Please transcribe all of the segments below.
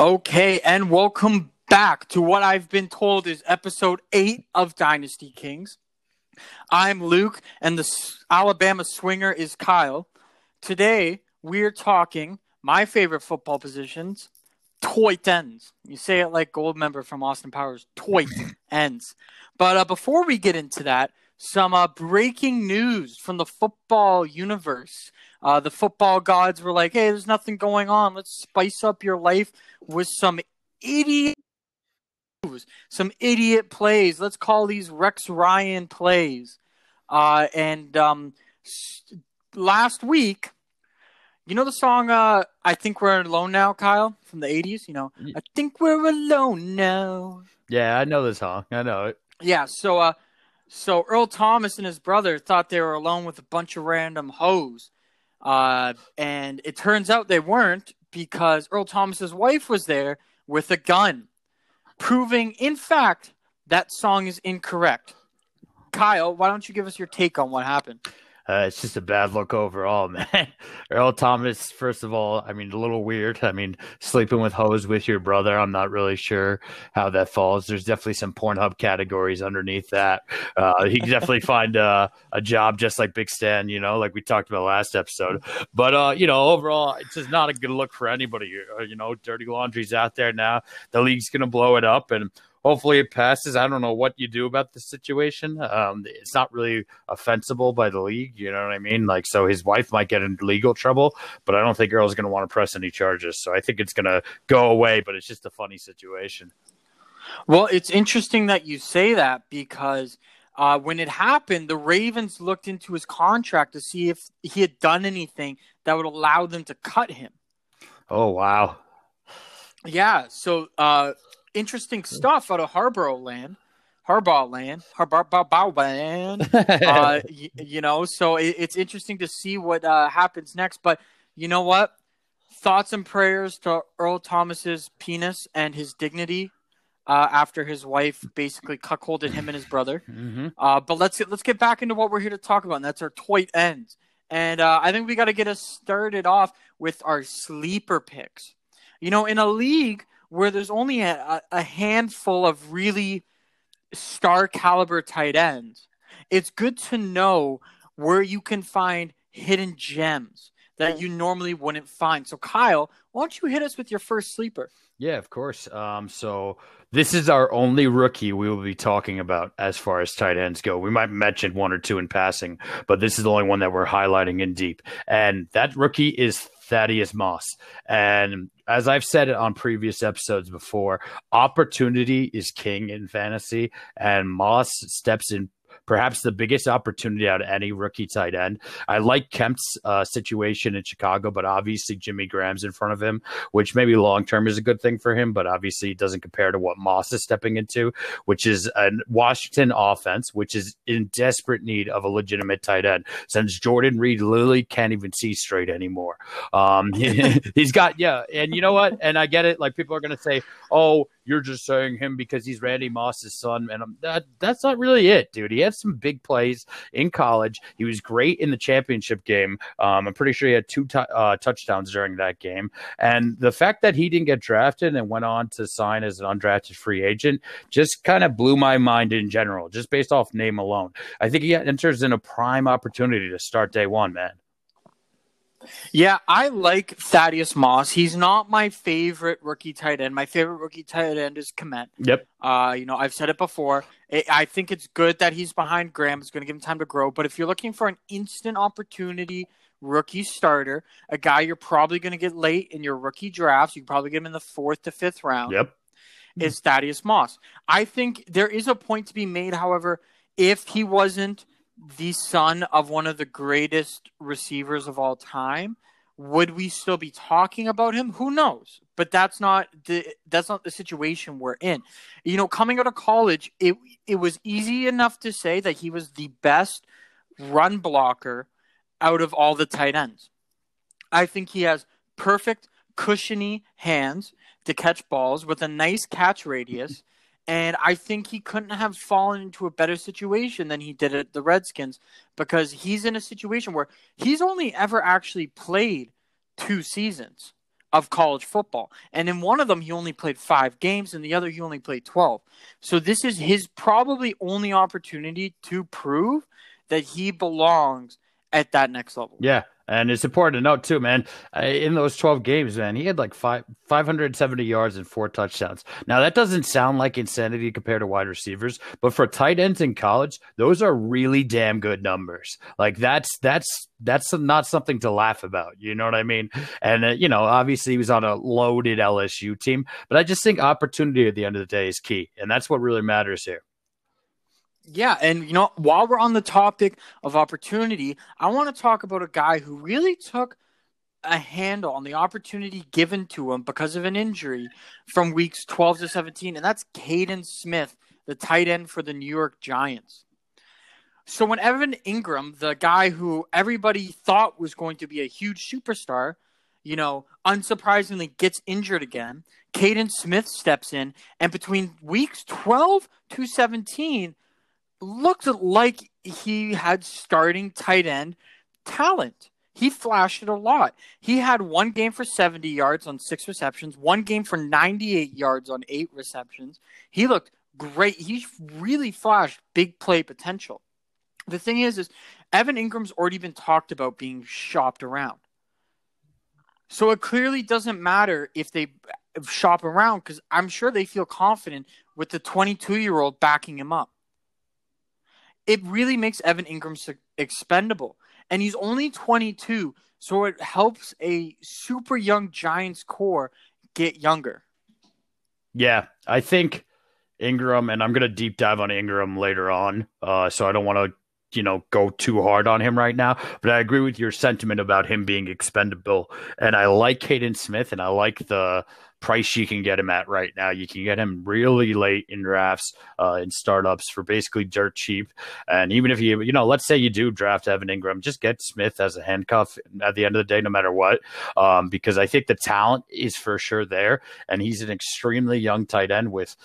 Okay, and welcome back to what I've been told is episode 8 of Dynasty Kings. I'm Luke, and the Alabama swinger is Kyle. Today, we're talking my favorite football positions toit ends. You say it like Gold member from Austin Powers toit ends. But uh, before we get into that, some uh, breaking news from the football universe. Uh, the football gods were like, hey, there's nothing going on. Let's spice up your life with some idiot moves, some idiot plays. Let's call these Rex Ryan plays. Uh, and um, last week, you know the song uh, I Think We're Alone Now, Kyle, from the 80s? You know, I think we're alone now. Yeah, I know the song. I know it. Yeah, so uh so Earl Thomas and his brother thought they were alone with a bunch of random hoes. Uh and it turns out they weren't because Earl Thomas's wife was there with a gun, proving in fact that song is incorrect. Kyle, why don't you give us your take on what happened? Uh, it's just a bad look overall, man. Earl Thomas, first of all, I mean, a little weird. I mean, sleeping with hoes with your brother, I'm not really sure how that falls. There's definitely some Pornhub categories underneath that. Uh, he can definitely find uh, a job just like Big Stan, you know, like we talked about last episode. But, uh, you know, overall, it's just not a good look for anybody. Uh, you know, dirty laundry's out there now. The league's going to blow it up. And hopefully it passes. I don't know what you do about the situation. Um, it's not really offensible by the league. You know what I mean? Like, so his wife might get in legal trouble, but I don't think Earl's going to want to press any charges. So I think it's going to go away, but it's just a funny situation. Well, it's interesting that you say that because uh, when it happened, the Ravens looked into his contract to see if he had done anything that would allow them to cut him. Oh, wow. Yeah, so uh, interesting stuff out of Harborough land, Harbaugh land, Harbaugh land. uh, y- you know, so it, it's interesting to see what uh, happens next. But you know what? Thoughts and prayers to Earl Thomas's penis and his dignity uh, after his wife basically cuckolded him and his brother. hmm Uh, but let's get, let's get back into what we're here to talk about, and that's our toit ends. And uh, I think we got to get us started off with our sleeper picks. You know, in a league where there's only a, a handful of really star caliber tight ends, it's good to know where you can find hidden gems that you normally wouldn't find. So, Kyle, why don't you hit us with your first sleeper? Yeah, of course. Um, so this is our only rookie we will be talking about as far as tight ends go. We might mention one or two in passing, but this is the only one that we're highlighting in deep. And that rookie is Thaddeus Moss. And as I've said it on previous episodes before, opportunity is king in fantasy, and Moss steps in perhaps the biggest opportunity out of any rookie tight end. I like Kmet's uh, situation in Chicago, but obviously Jimmy Graham's in front of him, which maybe long term is a good thing for him, but obviously it doesn't compare to what Moss is stepping into, which is a Washington offense, which is in desperate need of a legitimate tight end since Jordan Reed literally can't even see straight anymore. Um, he's got, yeah, and you know what? And I get it. Like people are going to say, oh, you're just saying him because he's Randy Moss's son, and I'm, that that's not really it, dude. He had some big plays in college. He was great in the championship game. Um, I'm pretty sure he had two t- uh, touchdowns during that game, and the fact that he didn't get drafted and went on to sign as an undrafted free agent just kind of blew my mind in general, just based off name alone. I think he enters in a prime opportunity to start day one, man. Yeah, I like Thaddeus Moss. He's not my favorite rookie tight end. My favorite rookie tight end is Kmet. Yep. Uh, you know, I've said it before. I I think it's good that he's behind Graham. It's going to give him time to grow. But if you're looking for an instant opportunity rookie starter, a guy you're probably going to get late in your rookie drafts, you can probably get him in the fourth to fifth round, Yep. is Thaddeus Moss. I think there is a point to be made, however, if he wasn't the son of one of the greatest receivers of all time, would we still be talking about him? Who knows? But that's not the that's not the situation we're in. You know, coming out of college, it it was easy enough to say that he was the best run blocker out of all the tight ends. I think he has perfect cushiony hands to catch balls with a nice catch radius. And I think he couldn't have fallen into a better situation than he did at the Redskins because he's in a situation where he's only ever actually played two seasons of college football. And in one of them, he only played five games, and the other, he only played 12. So this is his probably only opportunity to prove that he belongs at that next level. Yeah. And it's important to note too, man. Uh, in those twelve games, man, he had like five five hundred seventy yards and four touchdowns. Now that doesn't sound like insanity compared to wide receivers, but for tight ends in college, those are really damn good numbers. Like that's that's that's not something to laugh about. You know what I mean? And uh, you know, obviously he was on a loaded LSU team, but I just think opportunity at the end of the day is key, and that's what really matters here. Yeah, and you know, while we're on the topic of opportunity, I want to talk about a guy who really took a handle on the opportunity given to him because of an injury from weeks 12 to 17, and that's Kaden Smith, the tight end for the New York Giants. So when Evan Engram, the guy who everybody thought was going to be a huge superstar, you know, unsurprisingly gets injured again, Kaden Smith steps in, and between weeks 12 to 17, looked like he had starting tight end talent. He flashed it a lot. He had one game for 70 yards on six receptions, one game for 98 yards on eight receptions. He looked great. He really flashed big play potential. The thing is, is Evan Engram's already been talked about being shopped around. So it clearly doesn't matter if they shop around because I'm sure they feel confident with the 22 year old backing him up it really makes Evan Engram expendable. And he's only 22, so it helps a super young Giants core get younger. Yeah, I think Engram, and I'm going to deep dive on Engram later on, uh, so I don't want to you know go too hard on him right now. But I agree with your sentiment about him being expendable, and I like Kaden Smith, and I like the price you can get him at right now. You can get him really late in drafts, uh, in startups for basically dirt cheap. And even if you, you know, let's say you do draft Evan Engram just get Smith as a handcuff at the end of the day, no matter what, um, because I think the talent is for sure there, and he's an extremely young tight end with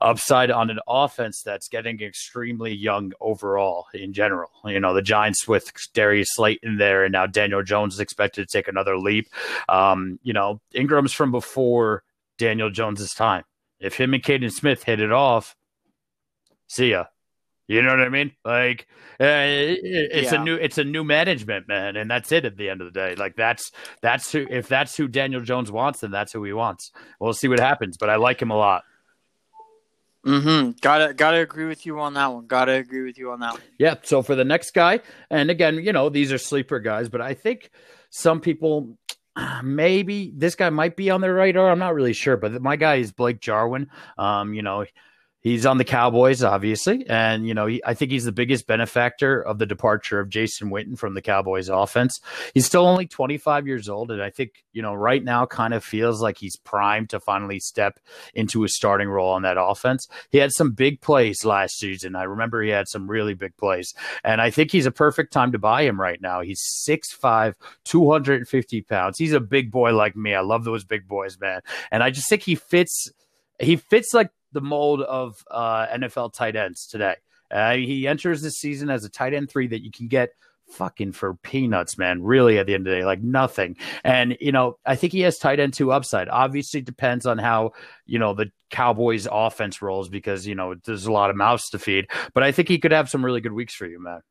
upside on an offense that's getting extremely young overall in general. You know, the Giants with Darius Slayton there, and now Daniel Jones is expected to take another leap. Um, you know, Engram's from before Daniel Jones's time. If him and Kaden Smith hit it off, see ya. You know what I mean? Like uh, it's yeah. a new it's a new management, man, and that's it at the end of the day. Like that's that's who if that's who Daniel Jones wants, then that's who he wants. We'll see what happens, but I like him a lot. Mm-hmm. Gotta gotta agree with you on that one. Gotta agree with you on that one. Yeah. So for the next guy, and again, you know, these are sleeper guys, but I think some people maybe this guy might be on their radar. I'm not really sure, but my guy is Blake Jarwin. Um, you know, He's on the Cowboys, obviously, and you know he, I think he's the biggest benefactor of the departure of Jason Witten from the Cowboys offense. He's still only 25 years old, and I think you know right now kind of feels like he's primed to finally step into a starting role on that offense. He had some big plays last season. I remember he had some really big plays, and I think he's a perfect time to buy him right now. He's 6'5", 250 pounds. He's a big boy like me. I love those big boys, man, and I just think he fits. He fits like the mold of uh, NFL tight ends today. Uh, he enters this season as a tight end three that you can get fucking for peanuts, man. Really, at the end of the day, like nothing. And you know, I think he has tight end two upside. Obviously, depends on how you know the Cowboys' offense rolls because you know there's a lot of mouths to feed. But I think he could have some really good weeks for you, man.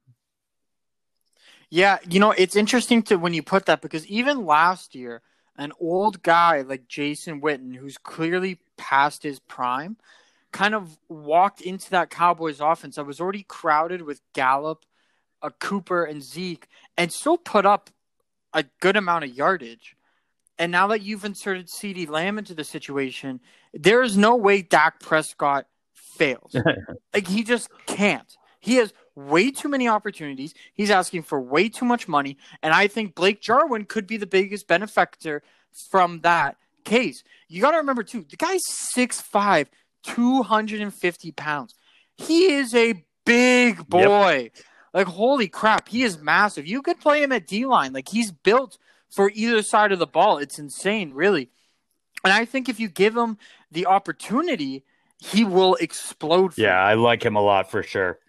Yeah, you know, it's interesting to when you put that because even last year, an old guy like Jason Witten, who's clearly past his prime, kind of walked into that Cowboys offense that was already crowded with Gallup, a Cooper, and Zeke, and still put up a good amount of yardage. And now that you've inserted CeeDee Lamb into the situation, there is no way Dak Prescott fails. like he just can't. He has way too many opportunities. He's asking for way too much money. And I think Blake Jarwin could be the biggest benefactor from that case. You got to remember, too, the guy's 6'5, 250 pounds. He is a big boy. Yep. Like, holy crap, he is massive. You could play him at D line. Like, he's built for either side of the ball. It's insane, really. And I think if you give him the opportunity, he will explode. yeah, I like him a lot for sure.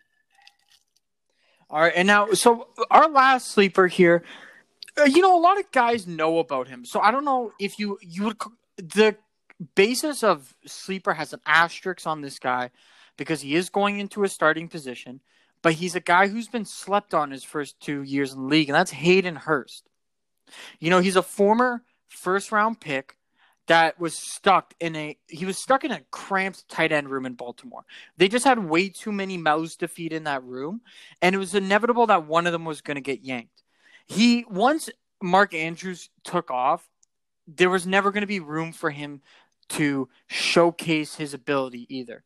All right, and now so our last sleeper here, Uh, you know, a lot of guys know about him, so I don't know if you you would the basis of sleeper has an asterisk on this guy because he is going into a starting position, but he's a guy who's been slept on his first two years in the league, and that's Hayden Hurst. You know, he's a former first round pick that was stuck in a he was stuck in a cramped tight end room in Baltimore. They just had way too many mouths to feed in that room, and it was inevitable that one of them was going to get yanked. He once Mark Andrews took off, there was never going to be room for him to showcase his ability either.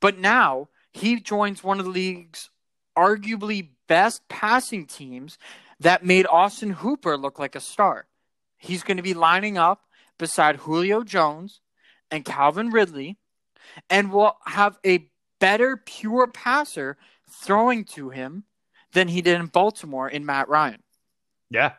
But now he joins one of the league's arguably best passing teams that made Austin Hooper look like a star. He's going to be lining up beside Julio Jones and Calvin Ridley and will have a better pure passer throwing to him than he did in Baltimore in Matt Ryan. Yeah.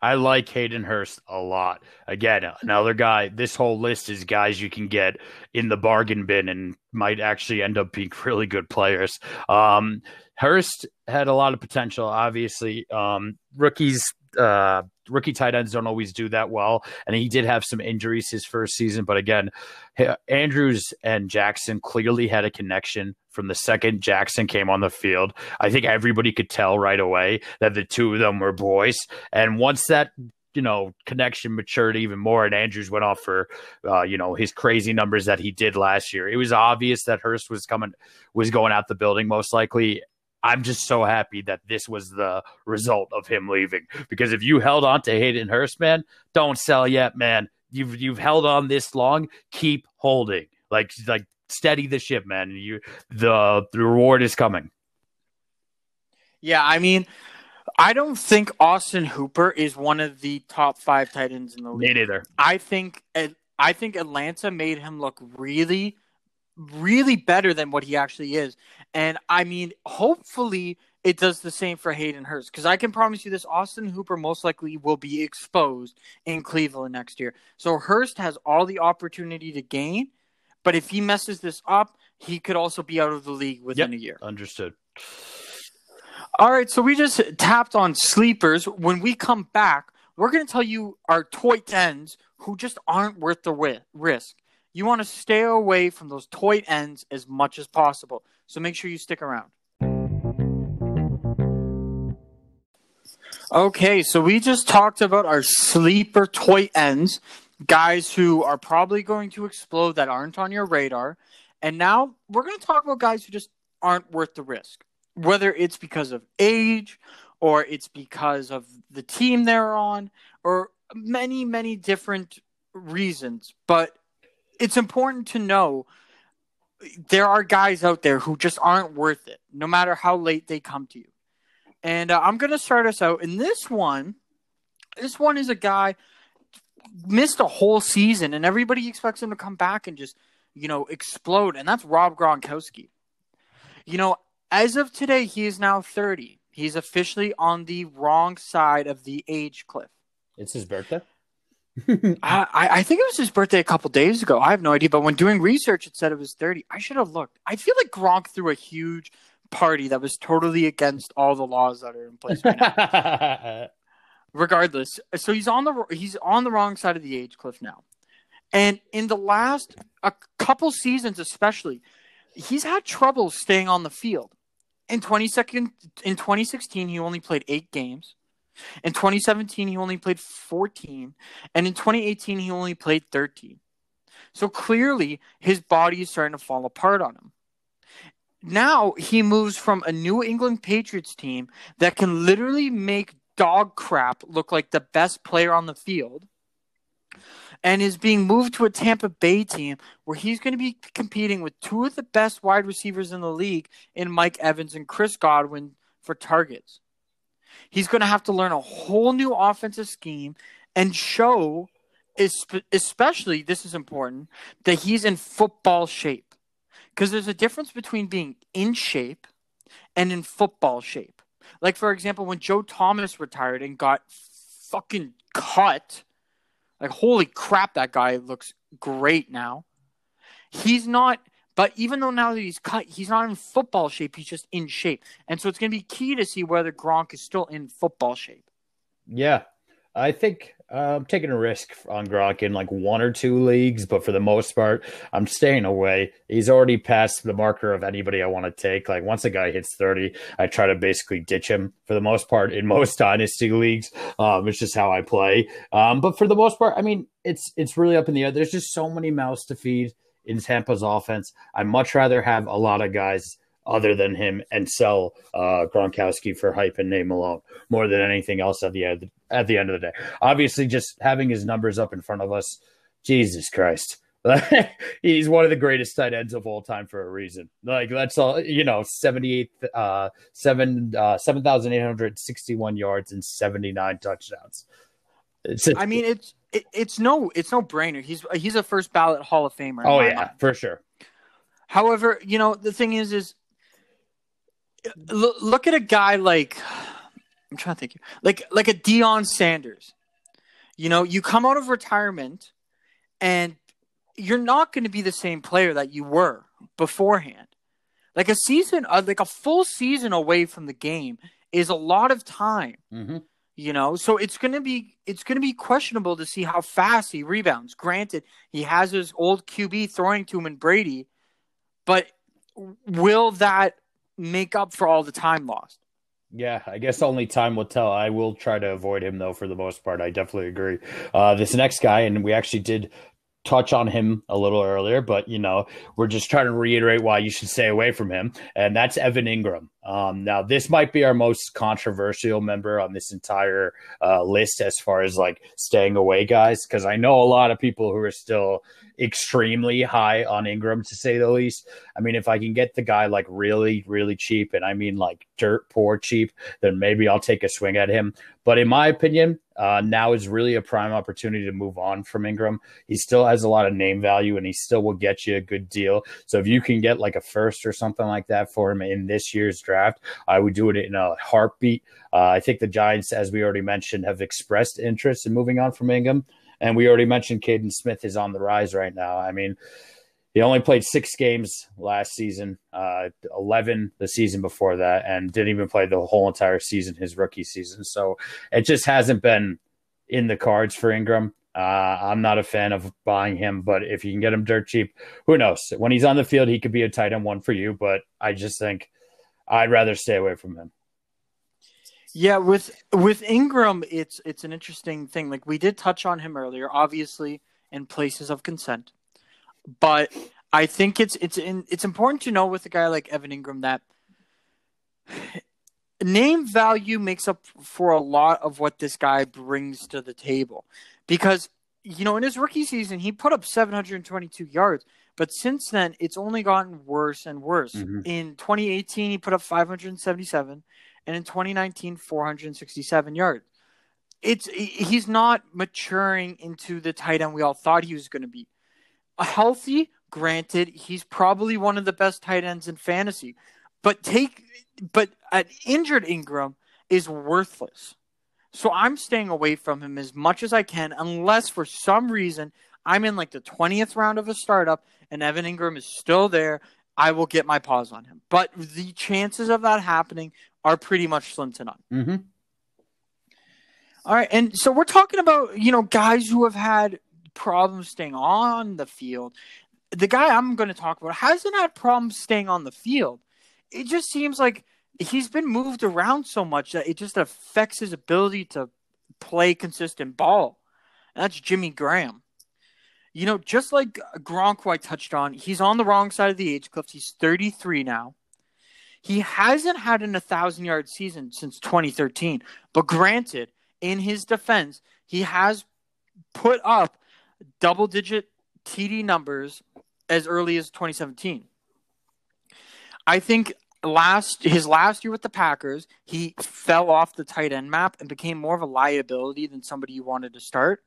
I like Hayden Hurst a lot. Again, another guy. This whole list is guys you can get in the bargain bin and might actually end up being really good players. Um, Hurst had a lot of potential. Obviously, um, rookies, uh, rookie tight ends don't always do that well, and he did have some injuries his first season. But again, Andrews and Jackson clearly had a connection from the second Jackson came on the field. I think everybody could tell right away that the two of them were boys. And once that you know connection matured even more and andrews went off for uh, you know his crazy numbers that he did last year it was obvious that hurst was coming was going out the building most likely i'm just so happy that this was the result of him leaving because if you held on to hayden hurst man don't sell yet man you've you've held on this long keep holding like like steady the ship, man. You the the reward is coming. Yeah, I mean, I don't think Austin Hooper is one of the top five tight ends in the league. Me neither. I think I think Atlanta made him look really, really better than what he actually is. And I mean, hopefully it does the same for Hayden Hurst because I can promise you this: Austin Hooper most likely will be exposed in Cleveland next year. So Hurst has all the opportunity to gain, but if he messes this up, he could also be out of the league within yep, a year. Understood. All right, so we just tapped on sleepers. When we come back, we're going to tell you our toy ends who just aren't worth the risk. You want to stay away from those toy ends as much as possible. So make sure you stick around. Okay, so we just talked about our sleeper toy ends guys who are probably going to explode that aren't on your radar. And now we're going to talk about guys who just aren't worth the risk, whether it's because of age or it's because of the team they're on or many, many different reasons. But it's important to know there are guys out there who just aren't worth it, no matter how late they come to you. And uh, I'm going to start us out. in this one, this one is a guy missed a whole season, and everybody expects him to come back and just, you know, explode. And that's Rob Gronkowski. You know, as of today, he is now 30. He's officially on the wrong side of the age cliff. It's his birthday? I, I think it was his birthday a couple days ago. I have no idea. But when doing research, it said it was 30. I should have looked. I feel like Gronk threw a huge party that was totally against all the laws that are in place right now. regardless, so he's on the he's on the wrong side of the age cliff now, and in the last a couple seasons, especially, he's had trouble staying on the field. In 22nd, in 2016, he only played eight games. In 2017, he only played 14, and in 2018, he only played 13. So clearly, his body is starting to fall apart on him. Now he moves from a New England Patriots team that can literally make dog crap look like the best player on the field and is being moved to a Tampa Bay team where he's going to be competing with two of the best wide receivers in the league in Mike Evans and Chris Godwin for targets. He's going to have to learn a whole new offensive scheme and show, especially, this is important, that he's in football shape. Because there's a difference between being in shape and in football shape. Like for example, when Joe Thomas retired and got fucking cut, like holy crap, that guy looks great now. He's not, but even though now that he's cut, he's not in football shape. He's just in shape, and so it's going to be key to see whether Gronk is still in football shape. Yeah, I think uh, I'm taking a risk on Gronk in like one or two leagues, but for the most part, I'm staying away. He's already passed the marker of anybody I want to take. Like once a guy hits 30, I try to basically ditch him for the most part in most dynasty leagues. Um, it's just how I play. Um, but for the most part, I mean, it's it's really up in the air. There's just so many mouths to feed in Tampa's offense. I'd much rather have a lot of guys other than him and sell uh, Gronkowski for hype and name alone more than anything else at the end at the end of the day. Obviously, just having his numbers up in front of us, Jesus Christ. He's one of the greatest tight ends of all time for a reason. Like that's all you know, 78 uh 7 uh 7861 yards and 79 touchdowns. It's I mean it's it, it's no it's no brainer. He's he's a first ballot Hall of Famer. Oh yeah, mind. for sure. However, you know, the thing is is look at a guy like I'm trying to think, like like a Deion Sanders. You know, you come out of retirement, and you're not going to be the same player that you were beforehand. Like a season, uh, like a full season away from the game is a lot of time. Mm-hmm. You know, so it's gonna be it's gonna be questionable to see how fast he rebounds. Granted, he has his old QB throwing to him and Brady, but will that make up for all the time lost. Yeah, I guess only time will tell. I will try to avoid him though for the most part. I definitely agree. Uh, this next guy, and we actually did touch on him a little earlier, but you know, we're just trying to reiterate why you should stay away from him, and that's Evan Engram. Um, now, this might be our most controversial member on this entire uh, list as far as like staying away guys, because I know a lot of people who are still extremely high on Engram to say the least. I mean, if I can get the guy like really, really cheap, and I mean like dirt poor cheap, then maybe I'll take a swing at him. But in my opinion, uh, now is really a prime opportunity to move on from Engram. He still has a lot of name value and he still will get you a good deal. So if you can get like a first or something like that for him in this year's draft, I would do it in a heartbeat. Uh, I think the Giants, as we already mentioned, have expressed interest in moving on from Engram. And we already mentioned Kaden Smith is on the rise right now. I mean, he only played six games last season, uh, 11 the season before that, and didn't even play the whole entire season, his rookie season. So it just hasn't been in the cards for Engram. Uh, I'm not a fan of buying him, but if you can get him dirt cheap, who knows? When he's on the field, he could be a tight end one for you, but I just think I'd rather stay away from him. Yeah, with with Engram, it's it's an interesting thing. Like we did touch on him earlier, obviously in places of consent. But I think it's it's in, it's important to know with a guy like Evan Engram that name value makes up for a lot of what this guy brings to the table. Because you know, in his rookie season, he put up 722 yards, but since then, it's only gotten worse and worse. Mm-hmm. In 2018, he put up 577, and in 2019, 467 yards. It's he's not maturing into the tight end we all thought he was going to be healthy, granted, he's probably one of the best tight ends in fantasy. But take but an injured Engram is worthless. So I'm staying away from him as much as I can unless for some reason I'm in like the 20th round of a startup and Evan Engram is still there, I will get my paws on him. But the chances of that happening are pretty much slim to none. Mm-hmm. All right, and so we're talking about you know guys who have had problems staying on the field. The guy I'm going to talk about hasn't had problems staying on the field. It just seems like he's been moved around so much that it just affects his ability to play consistent ball. And that's Jimmy Graham. You know, just like Gronk, who I touched on, he's on the wrong side of the age cliff. He's 33 now. He hasn't had an 1,000 yard season since 2013. But granted, in his defense, he has put up double digit TD numbers as early as 2017. I think last his last year with the Packers, he fell off the tight end map and became more of a liability than somebody you wanted to start.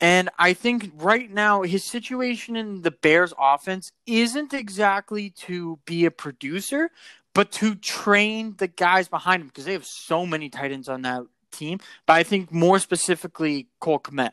And I think right now his situation in the Bears offense isn't exactly to be a producer, but to train the guys behind him because they have so many tight ends on that team. But I think more specifically Cole Kmet.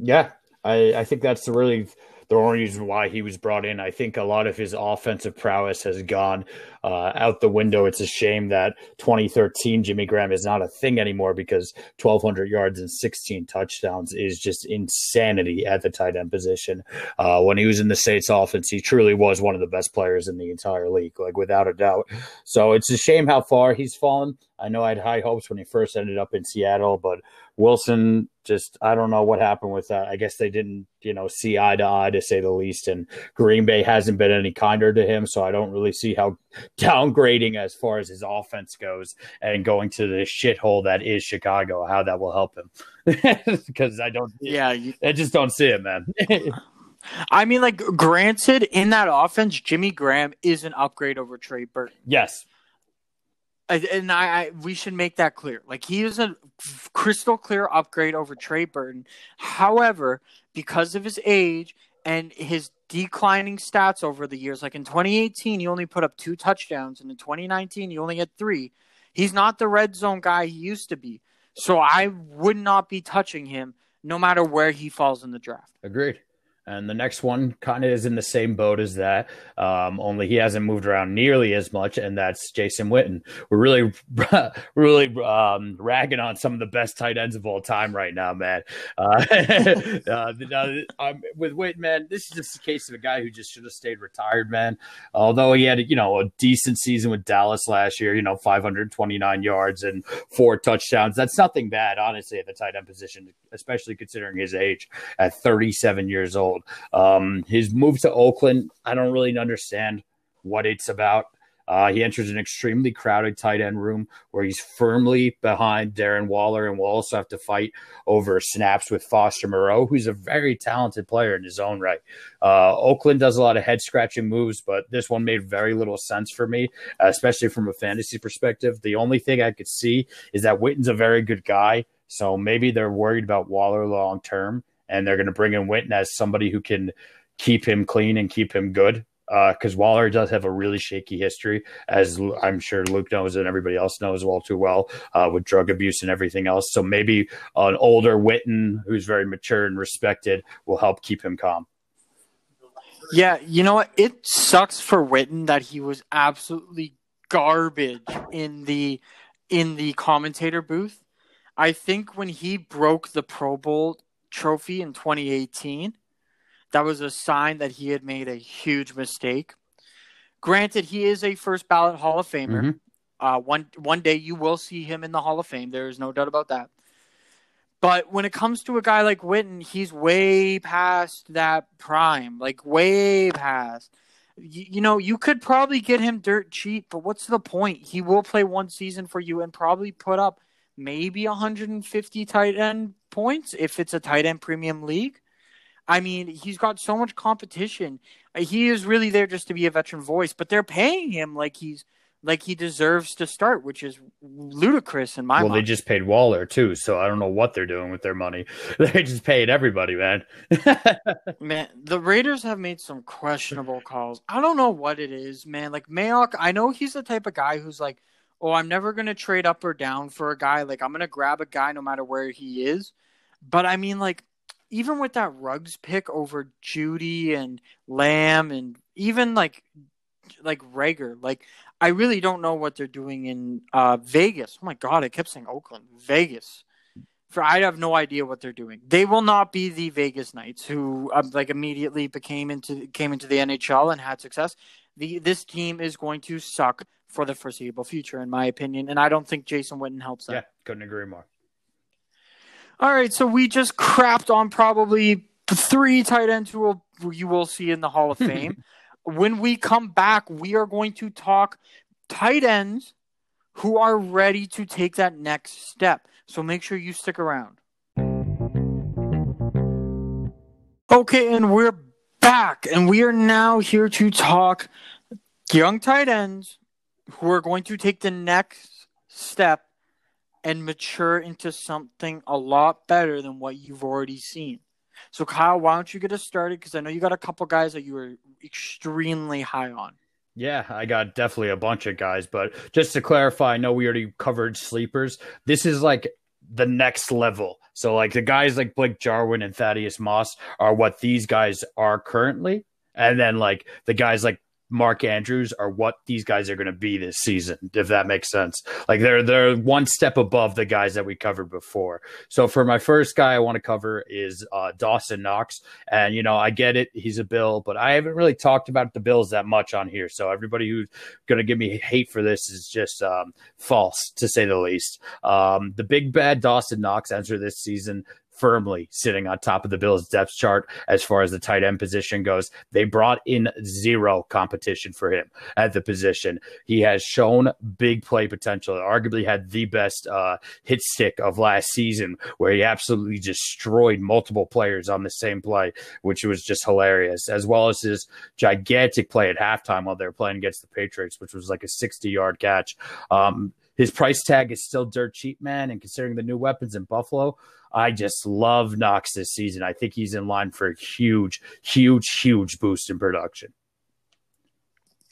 Yeah, I, I think that's the really the only reason why he was brought in. I think a lot of his offensive prowess has gone uh, out the window. It's a shame that 2013 Jimmy Graham is not a thing anymore because 1,200 yards and 16 touchdowns is just insanity at the tight end position. Uh, when he was in the Saints offense, he truly was one of the best players in the entire league, like without a doubt. So it's a shame how far he's fallen. I know I had high hopes when he first ended up in Seattle, but Wilson just I don't know what happened with that. I guess they didn't, you know, see eye to eye to say the least. And Green Bay hasn't been any kinder to him, so I don't really see how downgrading as far as his offense goes and going to the shithole that is Chicago, how that will help him. Because I don't, yeah, you, I just don't see it, man. I mean, like, granted, in that offense, Jimmy Graham is an upgrade over Trey Burton. Yes, and I, I, we should make that clear. Like he is a crystal clear upgrade over Trey Burton. However, because of his age and his declining stats over the years, like in 2018, he only put up two touchdowns, and in 2019, he only had three. He's not the red zone guy he used to be. So I would not be touching him no matter where he falls in the draft. Agreed. And the next one kind of is in the same boat as that, um, only he hasn't moved around nearly as much, and that's Jason Witten. We're really, really um, ragging on some of the best tight ends of all time right now, man. Uh, uh, um, with Witten, man, this is just a case of a guy who just should have stayed retired, man. Although he had, you know, a decent season with Dallas last year, you know, 529 yards and four touchdowns. That's nothing bad, honestly, at the tight end position, especially considering his age at 37 years old old. Um, his move to Oakland, I don't really understand what it's about. Uh, he enters an extremely crowded tight end room where he's firmly behind Darren Waller and will also have to fight over snaps with Foster Moreau, who's a very talented player in his own right. Uh, Oakland does a lot of head scratching moves, but this one made very little sense for me, especially from a fantasy perspective. The only thing I could see is that Witten's a very good guy. So maybe they're worried about Waller long term and they're going to bring in Witten as somebody who can keep him clean and keep him good. Because uh, Waller does have a really shaky history, as I'm sure Luke knows and everybody else knows well too well, uh, with drug abuse and everything else. So maybe an older Witten who's very mature and respected will help keep him calm. Yeah, you know what? It sucks for Witten that he was absolutely garbage in the in the commentator booth. I think when he broke the Pro Bowl trophy in 2018. That was a sign that he had made a huge mistake. Granted, he is a first ballot Hall of Famer. Mm-hmm. Uh, one one day you will see him in the Hall of Fame. There is no doubt about that. But when it comes to a guy like Witten, he's way past that prime, like way past. You, you know, you could probably get him dirt cheap, but what's the point? He will play one season for you and probably put up maybe 150 tight end points if it's a tight end premium league. I mean, he's got so much competition. He is really there just to be a veteran voice, but they're paying him like he's like he deserves to start, which is ludicrous in my well, mind. they just paid Waller too, so I don't know what they're doing with their money. They just paid everybody, man. man, the Raiders have made some questionable calls. I don't know what it is, man. Like Mayock, I know he's the type of guy who's like oh, I'm never going to trade up or down for a guy. Like, I'm going to grab a guy no matter where he is. But I mean, like, even with that Ruggs pick over Jeudy and Lamb and even like, like Reagor, like, I really don't know what they're doing in uh, Vegas. Oh my God, I kept saying Oakland, Vegas. For I have no idea what they're doing. They will not be the Vegas Knights who um, like immediately became into came into the NHL and had success. The this team is going to suck for the foreseeable future, in my opinion. And I don't think Jason Witten helps that. Yeah, couldn't agree more. All right, so we just crapped on probably three tight ends who will, you will see in the Hall of Fame. when we come back, we are going to talk tight ends who are ready to take that next step. So make sure you stick around. Okay, and we're back, and we are now here to talk young tight ends who are going to take the next step and mature into something a lot better than what you've already seen. So, Kyle, why don't you get us started? Because I know you got a couple guys that you were extremely high on. Yeah, I got definitely a bunch of guys, but just to clarify, I know we already covered sleepers. This is like the next level. So like the guys like Blake Jarwin and Thaddeus Moss are what these guys are currently. And then like the guys like Mark Andrews are what these guys are going to be this season, if that makes sense. Like they're they're one step above the guys that we covered before. So for my first guy I want to cover is uh, Dawson Knox, and you know I get it, he's a Bill, but I haven't really talked about the Bills that much on here. So everybody who's going to give me hate for this is just um, false to say the least. Um, the big bad Dawson Knox enter this season firmly sitting on top of the Bills depth chart as far as the tight end position goes. They brought in zero competition for him at the position. He has shown big play potential, arguably had the best uh, hit stick of last season, where he absolutely destroyed multiple players on the same play, which was just hilarious, as well as his gigantic play at halftime while they were playing against the Patriots, which was like a 60 yard catch. Um, his price tag is still dirt cheap, man. And considering the new weapons in Buffalo, I just love Knox this season. I think he's in line for a huge, huge, huge boost in production.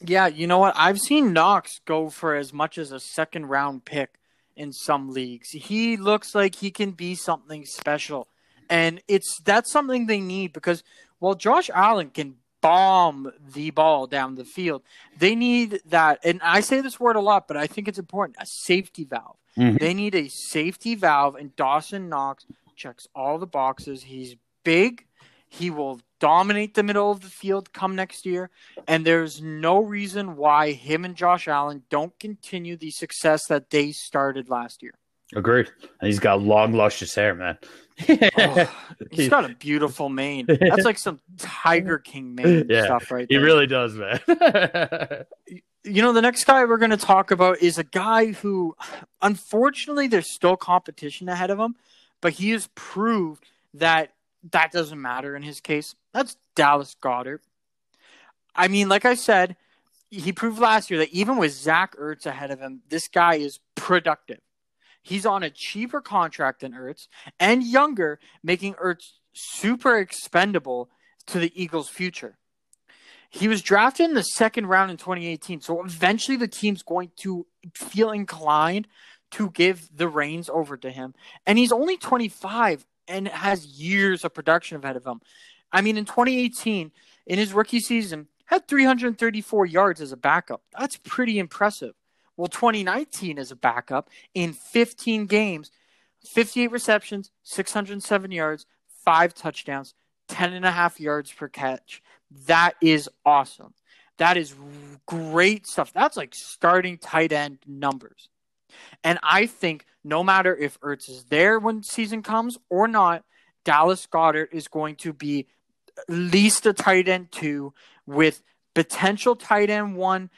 Yeah, you know what? I've seen Knox go for as much as a second round pick in some leagues. He looks like he can be something special. And it's that's something they need because while Josh Allen can bomb the ball down the field. They need that, and I say this word a lot, but I think it's important a safety valve. Mm-hmm. They need a safety valve, and Dawson Knox checks all the boxes. He's big. He will dominate the middle of the field come next year, and there's no reason why him and Josh Allen don't continue the success that they started last year. Agreed. And he's got long, luscious hair, man. oh, he's got a beautiful mane. That's like some Tiger King mane yeah, stuff, right? There. He really does, man. you know, the next guy we're going to talk about is a guy who, unfortunately, there's still competition ahead of him, but he has proved that that doesn't matter in his case. That's Dallas Goedert. I mean, like I said, he proved last year that even with Zach Ertz ahead of him, this guy is productive. He's on a cheaper contract than Ertz and younger, making Ertz super expendable to the Eagles' future. He was drafted in the second round in 2018, so eventually the team's going to feel inclined to give the reins over to him. And he's only 25 and has years of production ahead of him. I mean, in 2018, in his rookie season, had 334 yards as a backup. That's pretty impressive. Well, 2019 as a backup in 15 games, 58 receptions, 607 yards, five touchdowns, 10 and a half yards per catch. That is awesome. That is great stuff. That's like starting tight end numbers. And I think no matter if Ertz is there when season comes or not, Dallas Goedert is going to be at least a tight end two with potential tight end one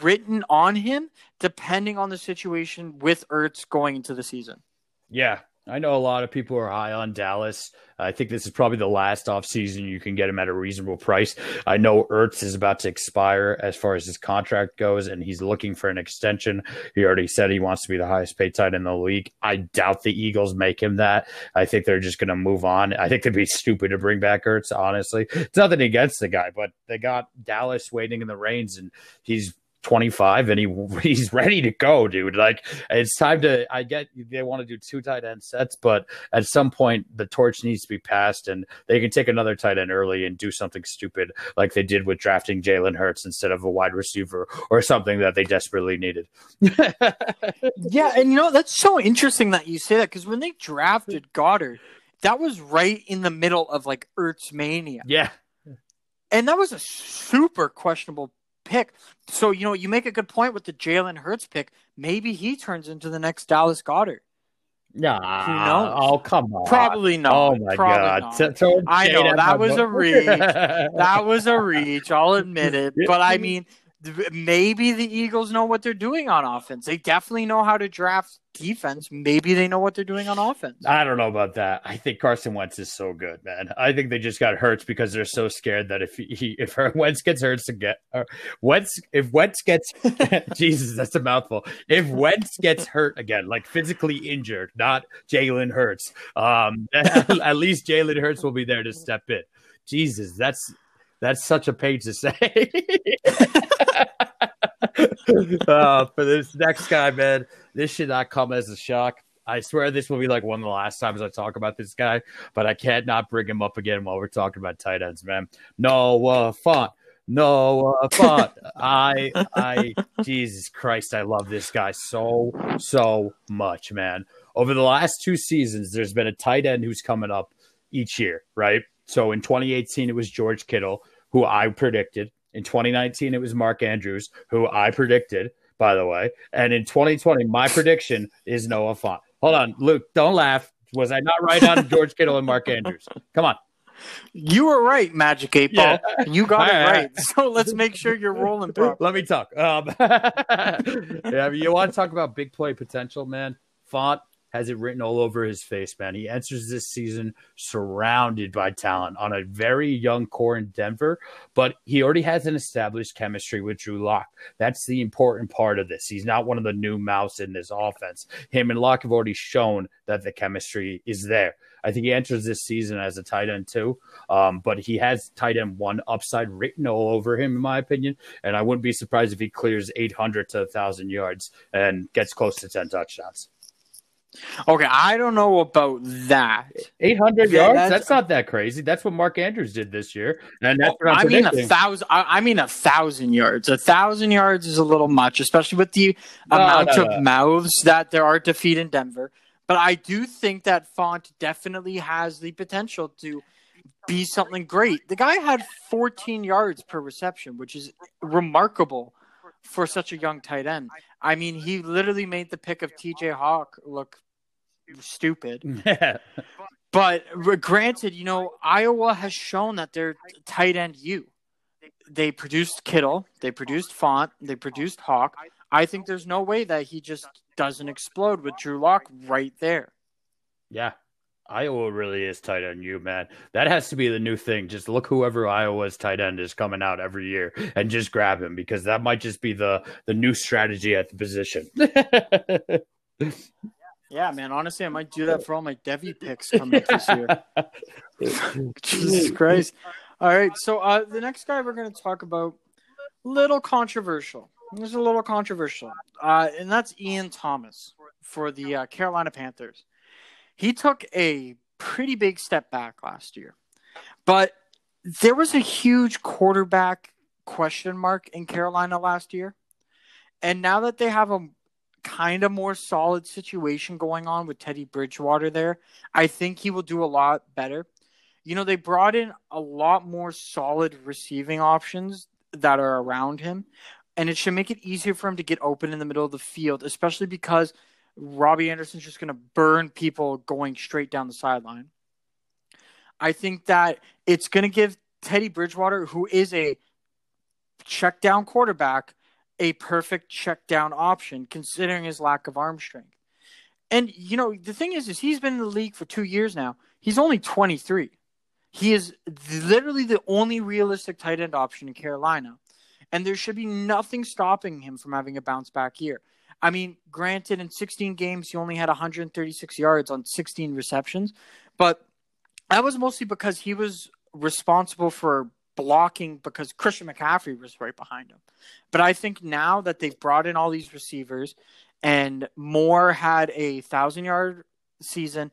written on him depending on the situation with Ertz going into the season. Yeah, I know a lot of people are high on Dallas. I think this is probably the last offseason you can get him at a reasonable price. I know Ertz is about to expire as far as his contract goes, and he's looking for an extension. He already said he wants to be the highest paid tight in the league. I doubt the Eagles make him that. I think they're just going to move on. I think they'd be stupid to bring back Ertz, honestly. It's nothing against the guy, but they got Dallas waiting in the reins, and he's 25 and he he's ready to go, dude. Like it's time to I get they want to do two tight end sets, but at some point the torch needs to be passed and they can take another tight end early and do something stupid like they did with drafting Jalen Hurts instead of a wide receiver or something that they desperately needed. yeah, and you know that's so interesting that you say that because when they drafted Goedert, that was right in the middle of like Ertz mania. Yeah. And that was a super questionable pick. So, you know, you make a good point with the Jalen Hurts pick. Maybe he turns into the next Dallas Goedert. Yeah. Who knows? Oh, come on. Probably not. Oh, my Probably God. T- I know. That was book. a reach. that was a reach. I'll admit it. But I mean, maybe the Eagles know what they're doing on offense. They definitely know how to draft defense. Maybe they know what they're doing on offense. I don't know about that. I think Carson Wentz is so good, man. I think they just got hurt because they're so scared that if he if Wentz gets hurt to get uh, Wentz if Wentz gets Jesus, that's a mouthful. If Wentz gets hurt again, like physically injured, not Jalen Hurts, um, at least Jalen Hurts will be there to step in. Jesus, that's that's such a page to say. uh, for this next guy, man, this should not come as a shock. I swear this will be like one of the last times I talk about this guy, but I can't not bring him up again while we're talking about tight ends, man. Noah Fant. Noah Fant. I, I, Jesus Christ, I love this guy so, so much, man. Over the last two seasons, there's been a tight end who's coming up each year, right? So in 2018, it was George Kittle, who I predicted. In 2019, it was Mark Andrews, who I predicted, by the way. And in 2020, my prediction is Noah Fant. Hold on, Luke, don't laugh. Was I not right on George Kittle and Mark Andrews? Come on. You were right, Magic Eight Ball. Yeah. You got it right. So let's make sure you're rolling. Properly. Let me talk. Um, yeah, you want to talk about big play potential, man? Fant has it written all over his face, man. He enters this season surrounded by talent on a very young core in Denver, but he already has an established chemistry with Drew Lock. That's the important part of this. He's not one of the new mouths in this offense. Him and Lock have already shown that the chemistry is there. I think he enters this season as a tight end too, um, but he has tight end one upside written all over him, in my opinion. And I wouldn't be surprised if he clears 800 to 1,000 yards and gets close to 10 touchdowns. Okay, I don't know about that. 800 yards? That's, that's, not that crazy. That's what Mark Andrews did this year. And that's what I'm oh, I predicting. mean a thousand I, I, mean a thousand yards. A thousand yards is a little much, especially with the no, amount no, no. of mouths that there are to feed in Denver. But I do think that Fant definitely has the potential to be something great. The guy had 14 yards per reception, which is remarkable for such a young tight end. I mean, he literally made the pick of TJ Hawk look stupid. Yeah. But granted, you know, Iowa has shown that they're tight end you. They produced Kittle, they produced Fant, they produced Hawk. I think there's no way that he just doesn't explode with Drew Lock right there. Yeah, Iowa really is tight end you, man. That has to be the new thing. Just look whoever Iowa's tight end is coming out every year and just grab him because that might just be the the new strategy at the position. yeah, man. Honestly, I might do that for all my Devy picks coming this year. Jesus Christ. All right, so uh, the next guy we're going to talk about, little controversial. This is a little controversial, uh, and that's Ian Thomas for the uh, Carolina Panthers he took a pretty big step back last year. But there was a huge quarterback question mark in Carolina last year. And now that they have a kind of more solid situation going on with Teddy Bridgewater there, I think he will do a lot better. You know, they brought in a lot more solid receiving options that are around him, and it should make it easier for him to get open in the middle of the field, especially because – Robbie Anderson's just going to burn people going straight down the sideline. I think that it's going to give Teddy Bridgewater, who is a check down quarterback, a perfect check down option considering his lack of arm strength. And you know, the thing is is he's been in the league for 2 years now. He's only 23. He is literally the only realistic tight end option in Carolina. And there should be nothing stopping him from having a bounce back year. I mean, granted, in 16 games, he only had 136 yards on 16 receptions, but that was mostly because he was responsible for blocking because Christian McCaffrey was right behind him. But I think now that they've brought in all these receivers and Moore had a thousand yard season,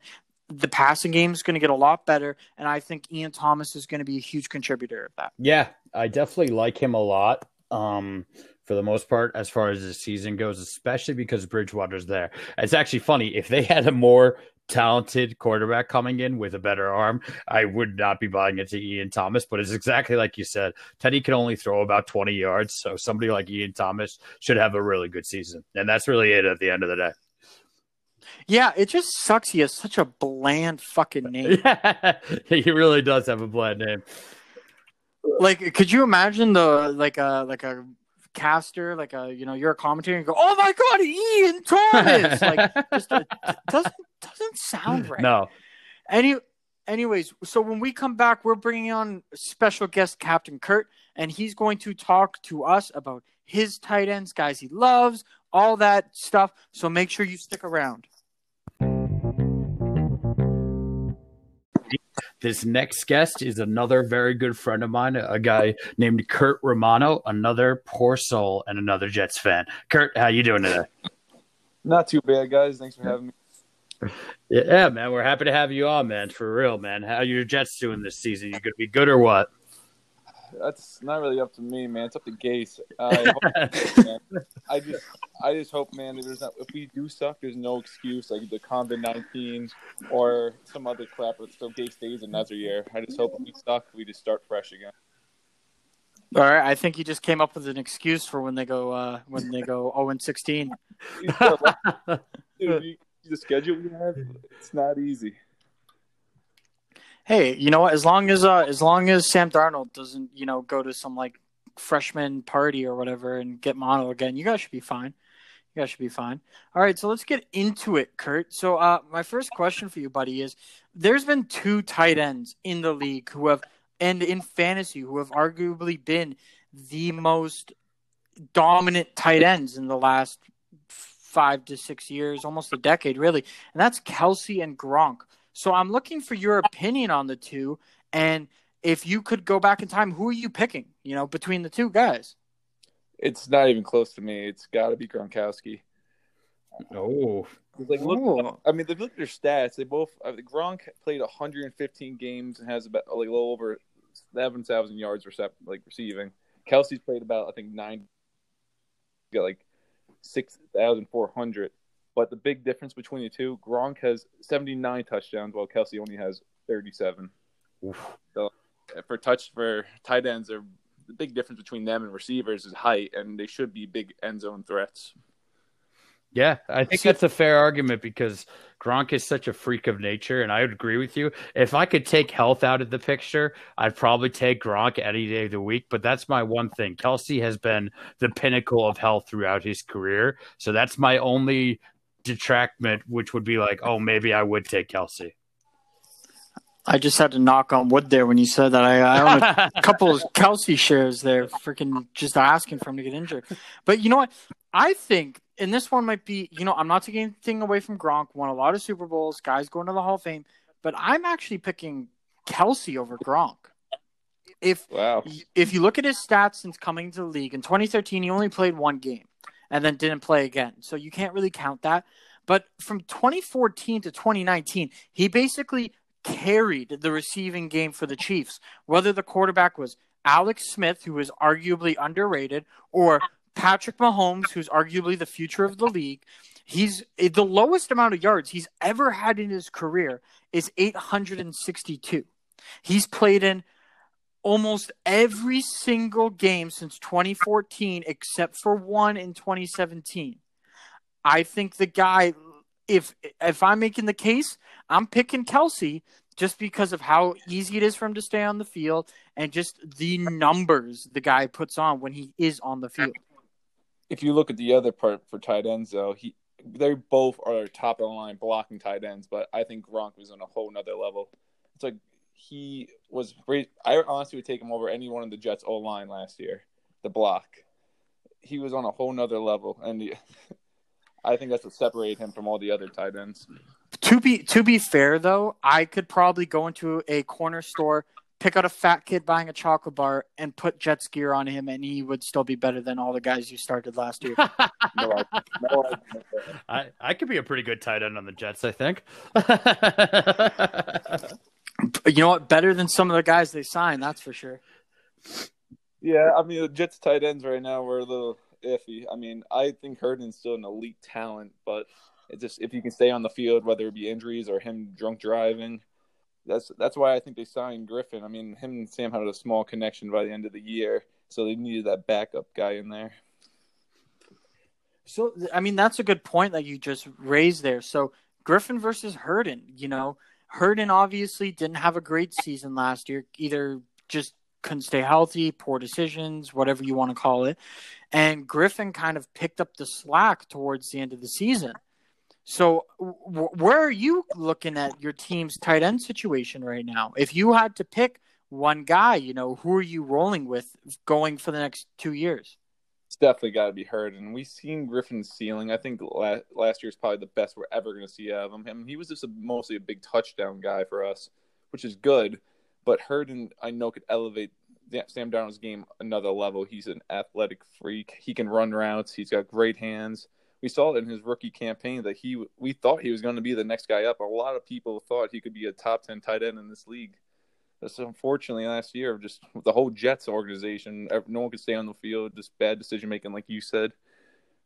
the passing game is going to get a lot better. And I think Ian Thomas is going to be a huge contributor of that. Yeah, I definitely like him a lot. Um, for the most part as far as the season goes, especially because Bridgewater's there. It's actually funny if they had a more talented quarterback coming in with a better arm, I would not be buying into Ian Thomas. But it's exactly like you said. Teddy can only throw about 20 yards. So somebody like Ian Thomas should have a really good season. And that's really it at the end of the day. Yeah, it just sucks. He has such a bland fucking name. he really does have a bland name. Like, could you imagine the like a like a caster, like a you know, you're a commentator and go, "Oh my god, Ian Thomas!" like, just uh, it doesn't doesn't sound right. No. Any, anyways, so when we come back, we're bringing on special guest Captain Kurt, and he's going to talk to us about his tight ends, guys he loves, all that stuff. So make sure you stick around. This next guest is another very good friend of mine, a guy named Kurt Romano, another poor soul and another Jets fan. Kurt, how you doing today? Not too bad, guys. Thanks for having me. Yeah, man, we're happy to have you on, man. For real, man. How your Jets doing this season? You gonna be good or what? That's not really up to me, man. It's up to Gase. Uh, I, hope, I just, I just hope, man. There's not, if we do suck, there's no excuse like the COVID nineteen or some other crap. But still, Gase stays another year. I just hope if we suck, we just start fresh again. All right, I think you just came up with an excuse for when they go uh, when they go zero and sixteen. Dude, the schedule we have, it's not easy. Hey, you know what? As long as uh, as long as Sam Darnold doesn't, you know, go to some like freshman party or whatever and get mono again, you guys should be fine. You guys should be fine. All right, so let's get into it, Kurt. So, uh, my first question for you, buddy, is: There's been two tight ends in the league who have and in fantasy who have arguably been the most dominant tight ends in the last five to six years, almost a decade, really. And that's Kelce and Gronk. So I'm looking for your opinion on the two. And if you could go back in time, who are you picking, you know, between the two guys? It's not even close to me. It's got to be Gronkowski. Oh, like look, I mean, they look at their stats. They both uh, Gronk played 115 games and has about like a little over 7,000 yards recept, like receiving. Kelce's played about I think nine, got like 6,400. But the big difference between the two, Gronk has 79 touchdowns while Kelce only has 37. Oof. So uh, for touch for tight ends, the big difference between them and receivers is height, and they should be big end zone threats. Yeah, I think that's a fair argument because Gronk is such a freak of nature, and I would agree with you. If I could take health out of the picture, I'd probably take Gronk any day of the week. But that's my one thing. Kelce has been the pinnacle of health throughout his career, so that's my only detractment, which would be like, oh, maybe I would take Kelce. I just had to knock on wood there when you said that. I, I own a couple of Kelce shares there, freaking just asking for him to get injured. But you know what? I think, and this one might be, you know, I'm not taking anything away from Gronk. Won a lot of Super Bowls, guys going to the Hall of Fame, but I'm actually picking Kelce over Gronk. If wow. if you look at his stats since coming to the league in 2013, he only played one game and then didn't play again, so you can't really count that. But from 2014 to 2019, he basically carried the receiving game for the Chiefs, whether the quarterback was Alex Smith, who is arguably underrated, or Patrick Mahomes, who's arguably the future of the league. He's the lowest amount of yards he's ever had in his career is 862. He's played in almost every single game since 2014 except for one in 2017. I think the guy if if I'm making the case, I'm picking Kelce just because of how easy it is for him to stay on the field and just the numbers the guy puts on when he is on the field. If you look at the other part for tight ends, though, he they both are top of the line blocking tight ends, but I think Gronk was on a whole nother level. It's like he was great. I honestly would take him over any one of the Jets O line last year. The block, he was on a whole nother level, and he, I think that's what separated him from all the other tight ends. To be to be fair though, I could probably go into a corner store, pick out a fat kid buying a chocolate bar, and put Jets gear on him, and he would still be better than all the guys you started last year. no, no, I, I could be a pretty good tight end on the Jets. I think. you know what? Better than some of the guys they signed, that's for sure. Yeah, I mean the Jets tight ends right now were a little iffy. I mean, I think Herndon's still an elite talent, but it's just if you can stay on the field, whether it be injuries or him drunk driving, that's that's why I think they signed Griffin. I mean, him and Sam had a small connection by the end of the year, so they needed that backup guy in there. So, I mean, that's a good point that you just raised there. So, Griffin versus Herndon, you know, Herndon obviously didn't have a great season last year, either just couldn't stay healthy, poor decisions, whatever you want to call it. And Griffin kind of picked up the slack towards the end of the season. So, w- where are you looking at your team's tight end situation right now? If you had to pick one guy, you know, who are you rolling with going for the next two years? It's definitely got to be heard. And We've seen Griffin's ceiling. I think last, last year is probably the best we're ever going to see out of him. I mean, he was just a, mostly a big touchdown guy for us, which is good. But Herndon, I know, could elevate Sam Darnold's game another level. He's an athletic freak. He can run routes. He's got great hands. we saw it in his rookie campaign that he we thought he was going to be the next guy up. A lot of people thought he could be a top ten tight end in this league. Just unfortunately, last year, just the whole Jets organization, no one could stay on the field. Just bad decision making, like you said.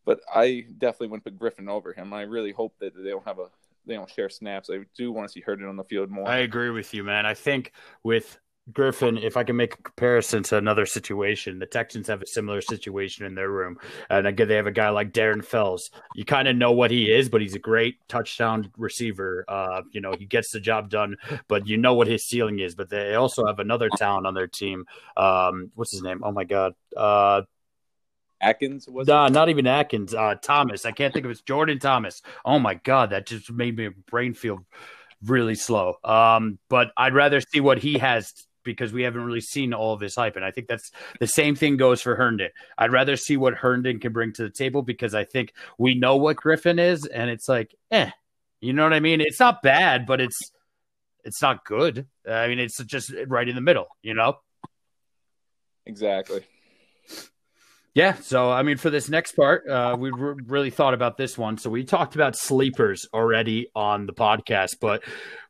But I definitely wouldn't put Griffin over him. I really hope that they don't have a they don't share snaps. I do want to see Herndon on the field more. I agree with you, man. I think with Griffin, if I can make a comparison to another situation, the Texans have a similar situation in their room. And again, they have a guy like Darren Fells. You kind of know what he is, but he's a great touchdown receiver. Uh, you know, he gets the job done, but you know what his ceiling is. But they also have another talent on their team. Um, what's his name? Oh my God. Uh, Atkins was nah, not even Atkins. Uh, Thomas. I can't think of it. Jordan Thomas. Oh my God, that just made my brain feel really slow. Um, but I'd rather see what he has because we haven't really seen all of his hype. And I think that's the same thing goes for Herndon. I'd rather see what Herndon can bring to the table because I think we know what Griffin is, and it's like, eh, you know what I mean? It's not bad, but it's it's not good. I mean, it's just right in the middle, you know? Exactly. Yeah, so I mean, for this next part, uh, we re- really thought about this one. So we talked about sleepers already on the podcast, but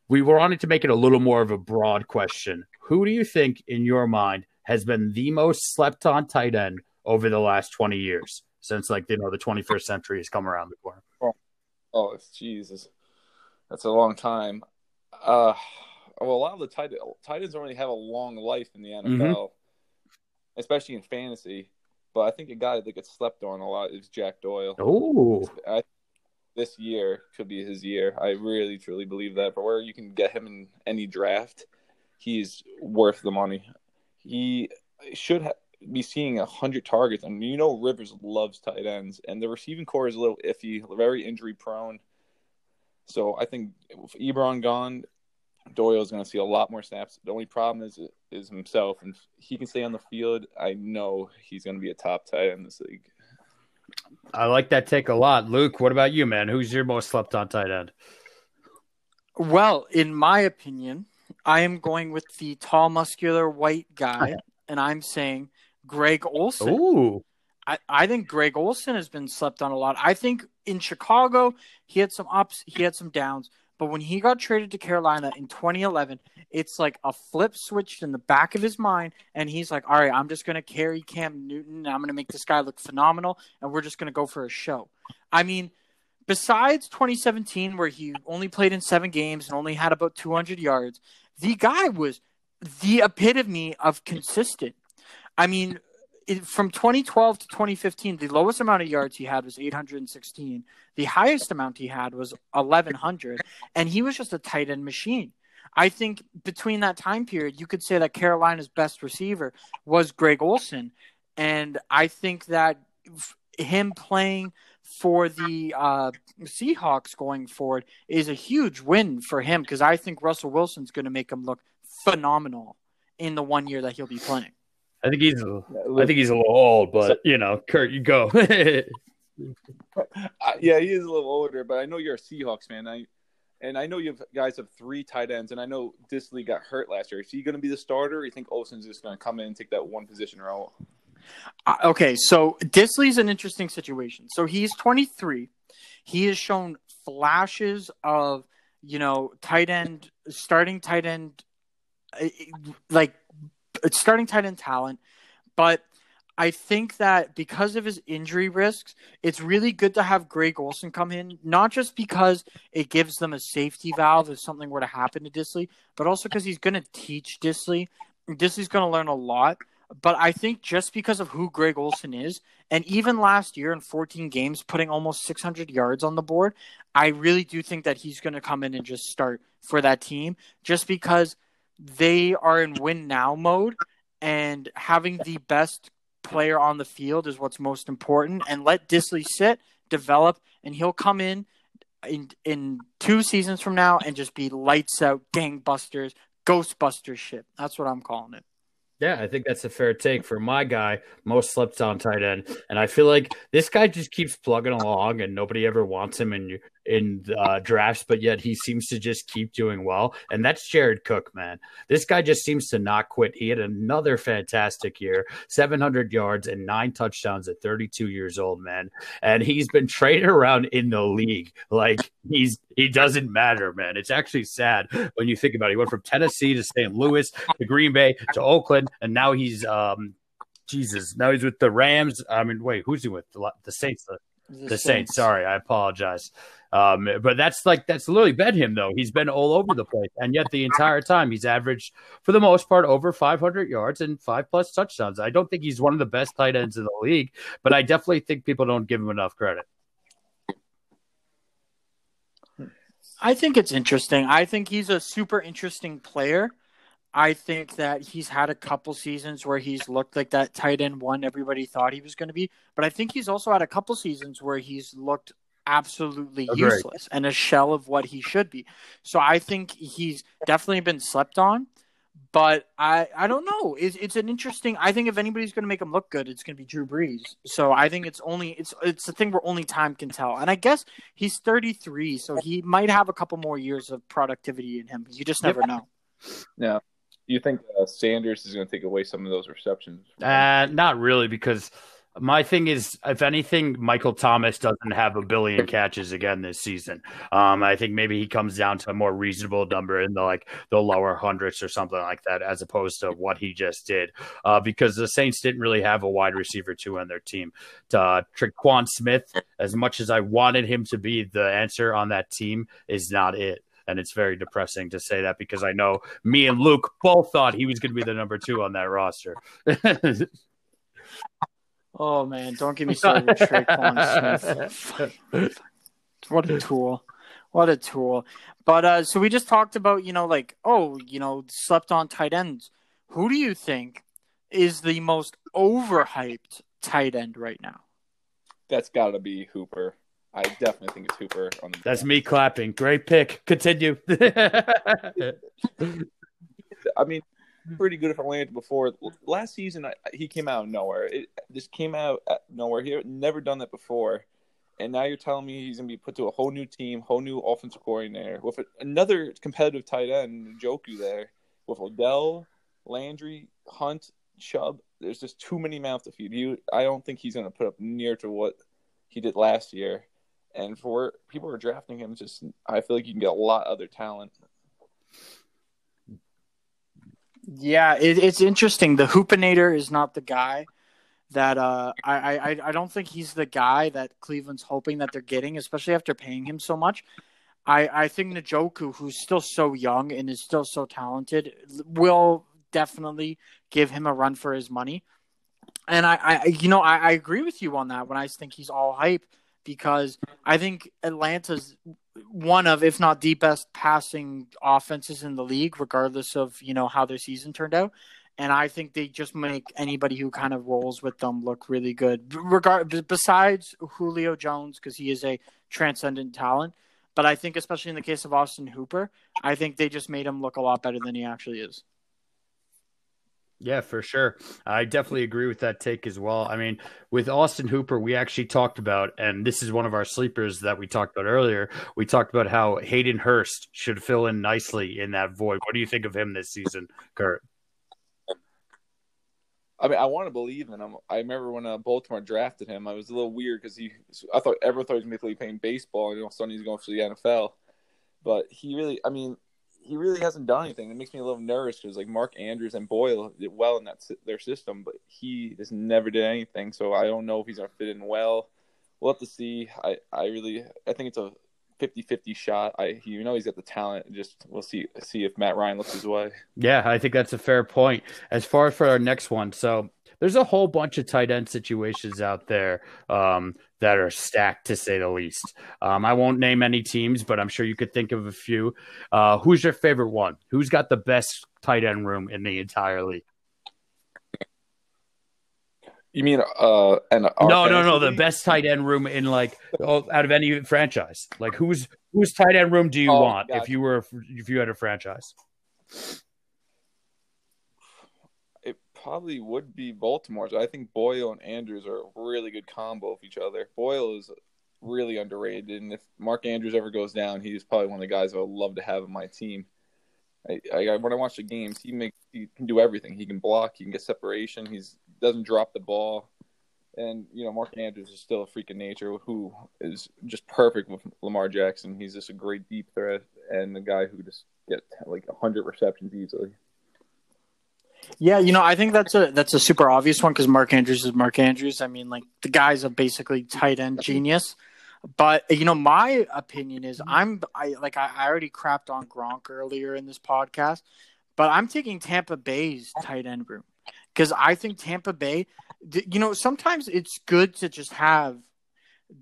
we wanted to make it a little more of a broad question. Who do you think, in your mind, has been the most slept on tight end over the last 20 years since, like, you know, the 21st century has come around the corner? Oh, oh Jesus. That's a long time. Uh, well, a lot of the tight, tight ends don't really have a long life in the NFL, mm-hmm. especially in fantasy. But I think a guy that gets slept on a lot is Jack Doyle. Oh, this year could be his year. I really truly believe that. For where you can get him in any draft, he's worth the money. He should ha- be seeing a hundred targets, and you know Rivers loves tight ends, and the receiving corps is a little iffy, very injury prone. So I think with Ebron gone, Doyle is going to see a lot more snaps. The only problem is is himself, and he can stay on the field. I know he's going to be a top tight end in this league. I like that take a lot, Luke. What about you, man? Who's your most slept on tight end? Well, in my opinion, I am going with the tall, muscular white guy, and I'm saying Greg Olsen. Ooh. I, I think Greg Olsen has been slept on a lot. I think in Chicago, he had some ups, he had some downs. But when he got traded to Carolina in 2011, it's like a flip switched in the back of his mind. And he's like, all right, I'm just going to carry Cam Newton. And I'm going to make this guy look phenomenal. And we're just going to go for a show. I mean, besides 2017, where he only played in seven games and only had about 200 yards, the guy was the epitome of consistent. I mean, it, from 2012 to 2015, the lowest amount of yards he had was 816. The highest amount he had was 1100, and he was just a tight end machine. I think between that time period, you could say that Carolina's best receiver was Greg Olsen, and I think that him playing for the uh, Seahawks going forward is a huge win for him because I think Russell Wilson's going to make him look phenomenal in the one year that he'll be playing. I think he's a, I think he's a little old, but you know, Kurt, you go. yeah, he is a little older, but I know you're a Seahawks fan. I and I know you guys have three tight ends, and I know Dissly got hurt last year. Is he going to be the starter? Or you think Olsen's just going to come in and take that one position role? Uh, okay, so Dissly's an interesting situation. So he's 23. He has shown flashes of you know tight end, starting tight end, eh, like starting tight end talent, but I think that because of his injury risks, it's really good to have Greg Olsen come in, not just because it gives them a safety valve if something were to happen to Dissly, but also because he's going to teach Dissly. Dissly's going to learn a lot. But I think just because of who Greg Olsen is, and even last year in 14 games, putting almost 600 yards on the board, I really do think that he's going to come in and just start for that team just because they are in win now mode and having the best player on the field is what's most important and let Dissly sit, develop, and he'll come in in in two seasons from now and just be lights out, gangbusters, ghostbusters shit. That's what I'm calling it. Yeah, I think that's a fair take for my guy, most slept on tight end. And I feel like this guy just keeps plugging along and nobody ever wants him. And you, in uh, drafts, but yet he seems to just keep doing well. And that's Jared Cook, man. This guy just seems to not quit. He had another fantastic year 700 yards and nine touchdowns at 32 years old, man. And he's been traded around in the league. Like he's, he doesn't matter, man. It's actually sad when you think about it. He went from Tennessee to St. Louis to Green Bay to Oakland, and now he's, um, Jesus, now he's with the Rams. I mean, wait, who's he with? The, the Saints. The, the, the Saints. Saints. Sorry, I apologize. Um, but that's like that's literally been him though. He's been all over the place, and yet the entire time he's averaged for the most part over 500 yards and five plus touchdowns. I don't think he's one of the best tight ends in the league, but I definitely think people don't give him enough credit. I think it's interesting. I think he's a super interesting player. I think that he's had a couple seasons where he's looked like that tight end one everybody thought he was going to be, but I think he's also had a couple seasons where he's looked absolutely Agreed. useless and a shell of what he should be. So I think he's definitely been slept on, but I I don't know. It's it's an interesting. I think if anybody's going to make him look good, it's going to be Drew Brees. So I think it's only it's it's a thing where only time can tell. And I guess he's 33, so he might have a couple more years of productivity in him. You just never know. Yeah. You think uh, Sanders is going to take away some of those receptions? Uh, not really, because my thing is, if anything, Michael Thomas doesn't have a billion catches again this season. Um, I think maybe he comes down to a more reasonable number in the like the lower hundreds or something like that, as opposed to what he just did. Uh, because the Saints didn't really have a wide receiver two on their team. Uh, Smith, as much as I wanted him to be the answer on that team, is not it and it's very depressing to say that because I know me and Luke both thought he was going to be the number two on that roster. Oh man, don't get me started with Tre'Quan Smith. what a tool. What a tool. But uh so we just talked about, you know, like, oh, you know, slept on tight ends. Who do you think is the most overhyped tight end right now? That's gotta be Hooper. I definitely think it's Hooper on the That's me clapping. Great pick. Continue. I mean, Mm-hmm. pretty good for Atlanta before. Last season, I, he came out of nowhere. It just came out nowhere. He had never done that before. And now you're telling me he's going to be put to a whole new team, whole new offensive coordinator with another competitive tight end, Njoku there, with Odell, Landry, Hunt, Chubb. There's just too many mouths to feed. You, I don't think he's going to put up near to what he did last year. And for people who are drafting him, just I feel like you can get a lot of other talent. Yeah, it, it's interesting. The Hoopinator is not the guy that uh, I, I I don't think he's the guy that Cleveland's hoping that they're getting, especially after paying him so much. I, I think Njoku, who's still so young and is still so talented, will definitely give him a run for his money. And I, I you know, I, I agree with you on that when I think he's all hype because I think Atlanta's one of, if not the best passing offenses in the league, regardless of you know how their season turned out. And I think they just make anybody who kind of rolls with them look really good. Regard besides Julio Jones because he is a transcendent talent, but I think especially in the case of Austin Hooper, I think they just made him look a lot better than he actually is. Yeah, for sure. I definitely agree with that take as well. I mean, with Austin Hooper, we actually talked about, and this is one of our sleepers that we talked about earlier. We talked about how Hayden Hurst should fill in nicely in that void. What do you think of him this season, Kurt? I mean, I want to believe in him. I remember when uh, Baltimore drafted him, I was a little weird because he, I thought everyone thought he was mainly playing baseball, and all of a sudden he's going for the NFL. But he really, I mean, he really hasn't done anything. It makes me a little nervous because like Mark Andrews and Boyle did well in that their system, but he just never did anything. So I don't know if he's gonna fit in well. We'll have to see. I, I really I think it's a 50-50 shot. I you know he's got the talent. Just we'll see see if Matt Ryan looks his way. Yeah, I think that's a fair point. As far as for our next one, so there's a whole bunch of tight end situations out there um, that are stacked to say the least. Um, I won't name any teams, but I'm sure you could think of a few. Uh, who's your favorite one? Who's got the best tight end room in the entire league? You mean uh and no no no the best tight end room in like out of any franchise like who's whose tight end room do you oh, want gotcha. if you were if you had a franchise? Probably would be Baltimore's. I think Boyle and Andrews are a really good combo of each other. Boyle is really underrated. And if Mark Andrews ever goes down, he's probably one of the guys I would love to have on my team. I, I when I watch the games, he makes he can do everything. He can block, he can get separation. He's doesn't drop the ball, and you know Mark Andrews is still a freak of nature who is just perfect with Lamar Jackson. He's just a great deep threat and a guy who just get like hundred receptions easily. Yeah, you know, I think that's a that's a super obvious one because Mark Andrews is Mark Andrews. I mean, like the guy's a basically tight end genius. But you know, my opinion is I'm I like I, I already crapped on Gronk earlier in this podcast, but I'm taking Tampa Bay's tight end room because I think Tampa Bay, you know, sometimes it's good to just have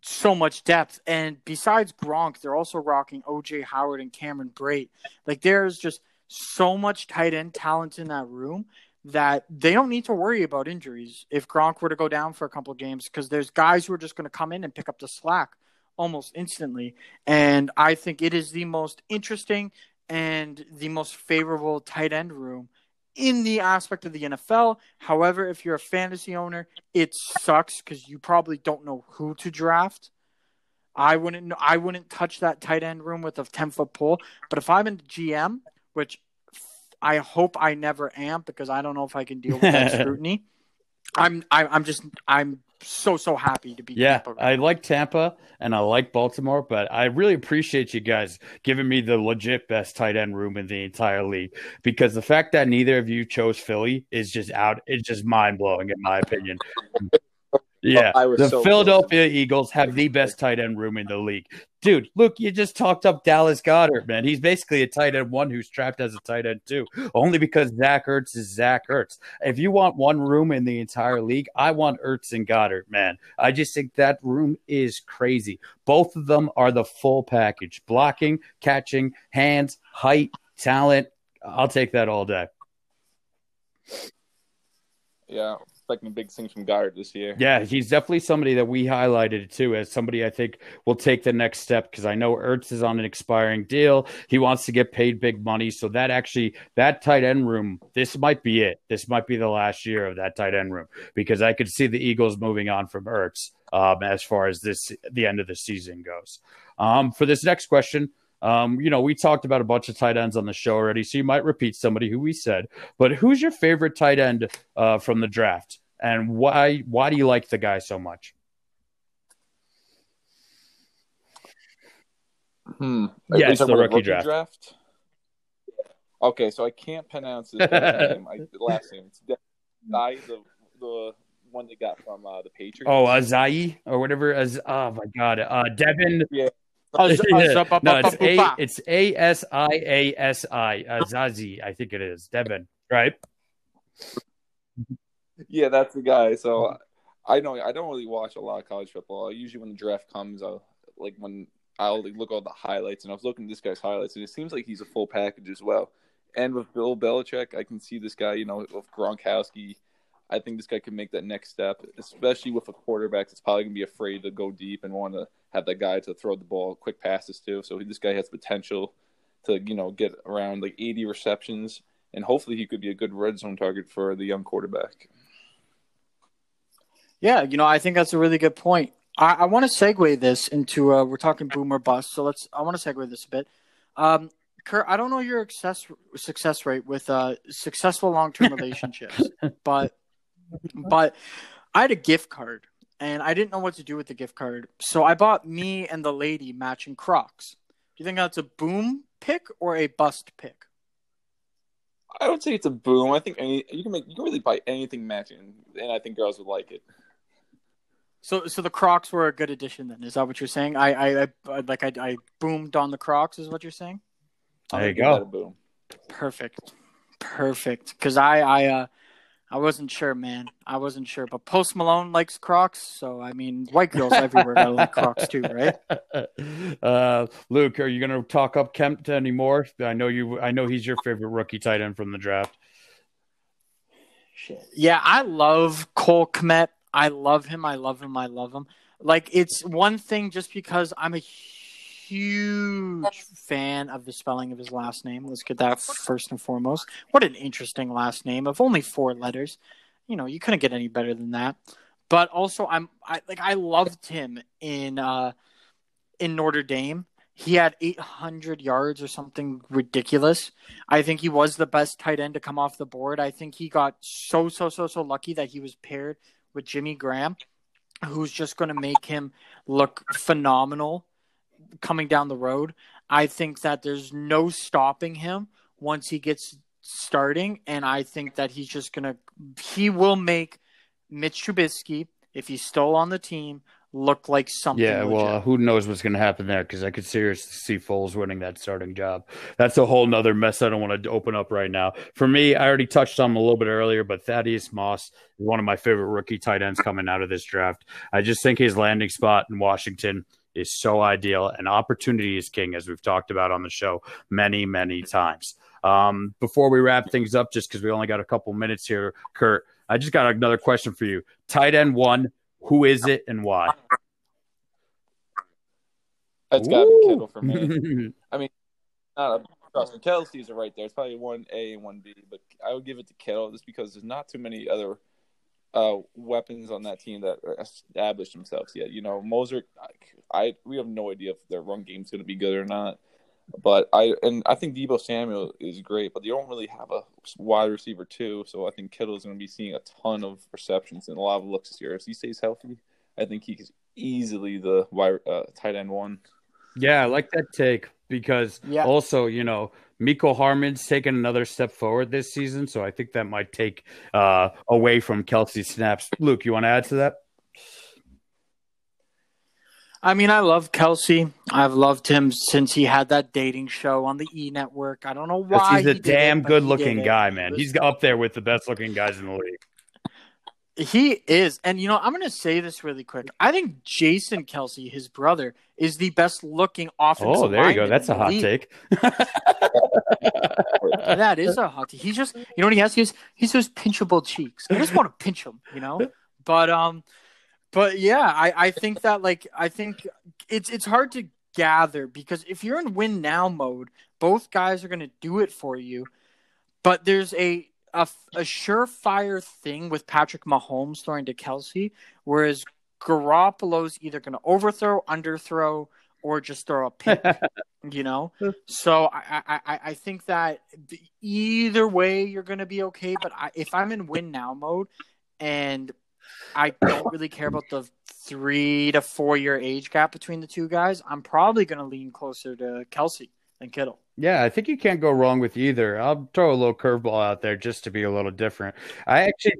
so much depth. And besides Gronk, they're also rocking OJ Howard and Cameron Brate. Like there's just so much tight end talent in that room that they don't need to worry about injuries if Gronk were to go down for a couple games because there's guys who are just going to come in and pick up the slack almost instantly. And I think it is the most interesting and the most favorable tight end room in the aspect of the NFL. However, if you're a fantasy owner, it sucks because you probably don't know who to draft. I wouldn't I wouldn't touch that tight end room with a ten foot pole. But if I'm in the GM which I hope I never am because I don't know if I can deal with that scrutiny. I'm I, am i am just I'm so so happy to be yeah Tampa. I like Tampa and I like Baltimore, but I really appreciate you guys giving me the legit best tight end room in the entire league because the fact that neither of you chose Philly is just out. It's just mind blowing in my opinion. Yeah, the so Philadelphia close. Eagles have the best tight end room in the league. Dude, look, you just talked up Dallas Goedert, man. He's basically a tight end one who's trapped as a tight end two, only because Zach Ertz is Zach Ertz. If you want one room in the entire league, I want Ertz and Goedert, man. I just think that room is crazy. Both of them are the full package blocking, catching, hands, height, talent. I'll take that all day. Yeah, expecting big things from Goedert this year. Yeah, he's definitely somebody that we highlighted too as somebody I think will take the next step because I know Ertz is on an expiring deal. He wants to get paid big money, so that actually that tight end room, this might be it. This might be the last year of that tight end room because I could see the Eagles moving on from Ertz um, as far as this the end of the season goes. Um, for this next question. Um, you know, we talked about a bunch of tight ends on the show already, so you might repeat somebody who we said. But who's your favorite tight end uh, from the draft? And why why do you like the guy so much? Hmm. Yes, the rookie, rookie draft. draft. Okay, so I can't pronounce his name. I, last name. It's Zai, the the one they got from uh, the Patriots. Oh, Azai or whatever. As oh my god, uh, Devin. Yeah. no, it's a it's A S I A S I Azazi. I think it is Devin, right? Yeah, that's the guy. So I know I don't really watch a lot of college football. Usually when the draft comes, I'll like when I'll look all the highlights, and I was looking at this guy's highlights, and it seems like he's a full package as well. And with Bill Belichick, I can see this guy. You know, with Gronkowski, I think this guy can make that next step, especially with a quarterback that's probably gonna be afraid to go deep and want to have that guy to throw the ball quick passes to. So this guy has potential to you know get around like 80 receptions, and hopefully he could be a good red zone target for the young quarterback. Yeah, you know, I think that's a really good point. I, I want to segue this into uh, we're talking boomer bust, so let's. I want to segue this a bit. Um, Kurt, I don't know your success success rate with uh, successful long term relationships, but but I had a gift card and I didn't know what to do with the gift card, so I bought me and the lady matching Crocs. Do you think that's a boom pick or a bust pick? I would say it's a boom. I think any, you can make you can really buy anything matching, and I think girls would like it. So, so the Crocs were a good addition. Then is that what you're saying? I, I, I like I, I boomed on the Crocs. Is what you're saying? There you go. Boom. Perfect, perfect. Because I, I, uh, I wasn't sure, man. I wasn't sure, but Post Malone likes Crocs, so I mean, white girls everywhere gotta like Crocs too, right? Uh, Luke, are you gonna talk up Kmet anymore? I know you. I know he's your favorite rookie tight end from the draft. Shit. Yeah, I love Cole Kmet. I love him. I love him. I love him. Like it's one thing just because I'm a huge fan of the spelling of his last name. Let's get that first and foremost. What an interesting last name of only four letters. You know, you couldn't get any better than that. But also, I'm I like I loved him in uh, in Notre Dame. He had 800 yards or something ridiculous. I think he was the best tight end to come off the board. I think he got so, so, so, so lucky that he was paired with Jimmy Graham, who's just going to make him look phenomenal coming down the road. I think that there's no stopping him once he gets starting. And I think that he's just going to, he will make Mitch Trubisky, if he's still on the team, look like something. Yeah, well, uh, who knows what's going to happen there? Because I could seriously see Foles winning that starting job. That's a whole nother mess I don't want to open up right now. For me, I already touched on a little bit earlier, but Thaddeus Moss is one of my favorite rookie tight ends coming out of this draft. I just think his landing spot in Washington is so ideal, and opportunity is king, as we've talked about on the show many, many times. Um, before we wrap things up, just because we only got a couple minutes here, Kurt, I just got another question for you. Tight end one, who is it and why? It's got to be Kittle for me. I mean, not a trust me. Are right there. It's probably one A and one B, but I would give it to Kittle just because there's not too many other uh, weapons on that team that established themselves yet. You know, Mostert, I, I we have no idea if their run game's going to be good or not. But I and I think Deebo Samuel is great, but they don't really have a wide receiver too. So I think Kittle is going to be seeing a ton of receptions and a lot of looks this year. If he stays healthy, I think he's easily the wide uh, tight end one. Yeah, I like that take because yeah. also you know Mecole Hardman's taken another step forward this season, so I think that might take uh, away from Kelce snaps. Luke, you want to add to that? I mean, I love Kelce. I've loved him since he had that dating show on the E Network. I don't know why. He's a he damn it, good looking guy, man. He's up there with the best looking guys in the league. He is. And, you know, I'm going to say this really quick. I think Jason Kelce, his brother, is the best looking offensive Oh, there you go. That's a hot league. take. that is a hot take. He's just, you know what he has? He's, he's those pinchable cheeks. I just want to pinch him, you know? But, um, but yeah, I, I think that like I think it's it's hard to gather because if you're in win now mode, both guys are going to do it for you. But there's a, a a surefire thing with Patrick Mahomes throwing to Kelce, whereas Garoppolo's either going to overthrow, underthrow, or just throw a pick. you know, so I, I I think that either way you're going to be okay. But I, if I'm in win now mode and I don't really care about the three to four year age gap between the two guys. I'm probably going to lean closer to Kelce than Kittle. Yeah, I think you can't go wrong with either. I'll throw a little curveball out there just to be a little different. I actually.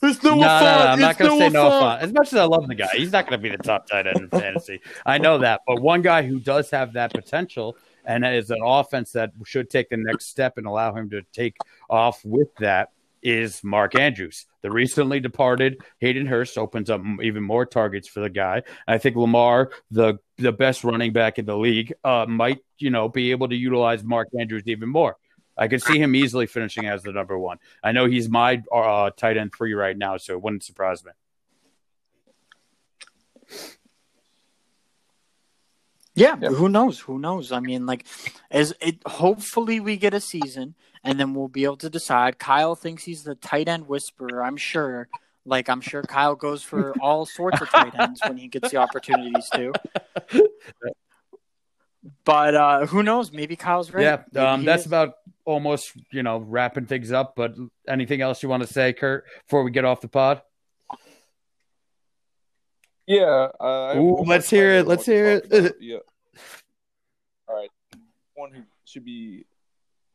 It's no, no, no, I'm not going to say no fun. As much as I love the guy, he's not going to be the top tight end in fantasy. I know that, but one guy who does have that potential and is an offense that should take the next step and allow him to take off with that is Mark Andrews. The recently departed Hayden Hurst opens up even more targets for the guy. I think Lamar, the the best running back in the league, uh, might you know be able to utilize Mark Andrews even more. I could see him easily finishing as the number one. I know he's my uh, tight end three right now, so it wouldn't surprise me. Yeah, yeah, who knows? Who knows? I mean, like, as it. Hopefully, we get a season, and then we'll be able to decide. Kyle thinks he's the tight end whisperer. I'm sure. Like, I'm sure Kyle goes for all sorts of tight ends when he gets the opportunities to. But uh, who knows? Maybe Kyle's right. Yeah, um, that's is. about almost you know wrapping things up. But anything else you want to say, Kurt, before we get off the pod? Yeah. Uh, Ooh, let's hear it. Let's hear it. yeah. All right. One who should be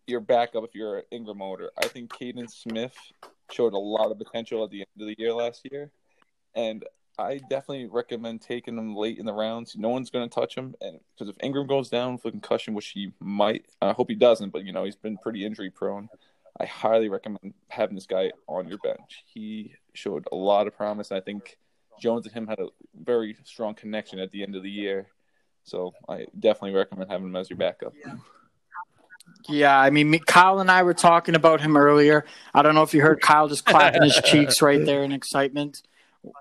your backup if you're an Engram owner. I think Kaden Smith showed a lot of potential at the end of the year last year, and I definitely recommend taking him late in the rounds. No one's going to touch him, and because if Engram goes down with a concussion, which he might, I hope he doesn't, but you know he's been pretty injury prone. I highly recommend having this guy on your bench. He showed a lot of promise. I think Jones and him had a very strong connection at the end of the year. So I definitely recommend having him as your backup. Yeah. I mean, Kyle and I were talking about him earlier. I don't know if you heard Kyle just clapping his cheeks right there in excitement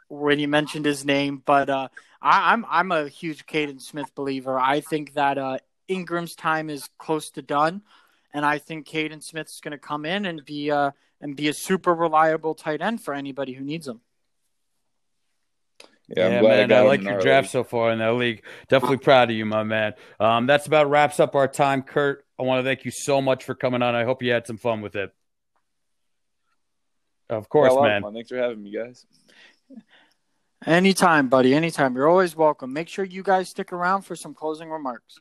when you mentioned his name, but uh, I, am I'm, I'm a huge Kaden Smith believer. I think that uh, Engram's time is close to done, and I think Kaden Smith's going to come in and be uh, and be a super reliable tight end for anybody who needs him. Yeah, I'm Yeah, glad I man, got I like your early. draft so far in that league. Definitely proud of you, my man. Um, that's about wraps up our time, Kurt. I want to thank you so much for coming on. I hope you had some fun with it. Of course, Yeah, a lot of man. fun. Thanks for having me, guys. Anytime, buddy. Anytime. You're always welcome. Make sure you guys stick around for some closing remarks.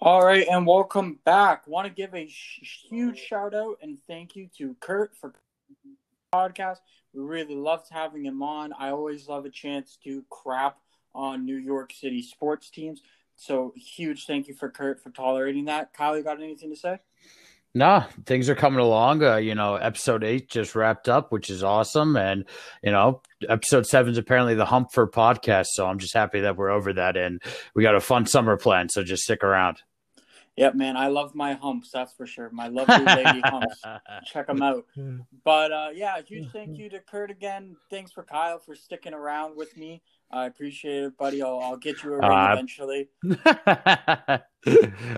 All right, and welcome back. Want to give a sh- huge shout out and thank you to Kurt for podcast. We really loved having him on. I always love a chance to crap on New York City sports teams. So huge thank you for Kurt for tolerating that. Kyle, you got anything to say? Nah, things are coming along. Uh, you know, episode eight just wrapped up, which is awesome. And, you know, episode seven is apparently the hump for podcast. So I'm just happy that we're over that. And we got a fun summer plan. So just stick around. Yep, man. I love my humps, that's for sure. My lovely lady humps. check them out. But uh, yeah, huge thank you to Kurt again. Thanks for Kyle for sticking around with me. I appreciate it, buddy. I'll, I'll get you a ring Uh, eventually. uh,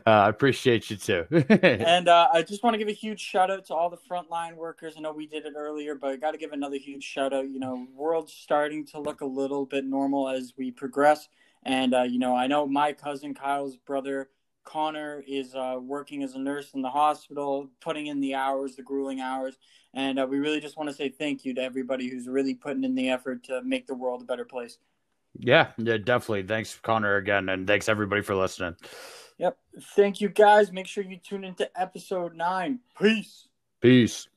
I appreciate you too. And uh, I just want to give a huge shout out to all the frontline workers. I know we did it earlier, but I got to give another huge shout out. You know, world's starting to look a little bit normal as we progress. And uh, you know, I know my cousin Kyle's brother Connor is uh, working as a nurse in the hospital, putting in the hours, the grueling hours. And uh, we really just want to say thank you to everybody who's really putting in the effort to make the world a better place. yeah, yeah, definitely. Thanks, Connor, again. And thanks, everybody, for listening. Yep. Thank you guys. Make sure you tune into episode nine. Peace. Peace.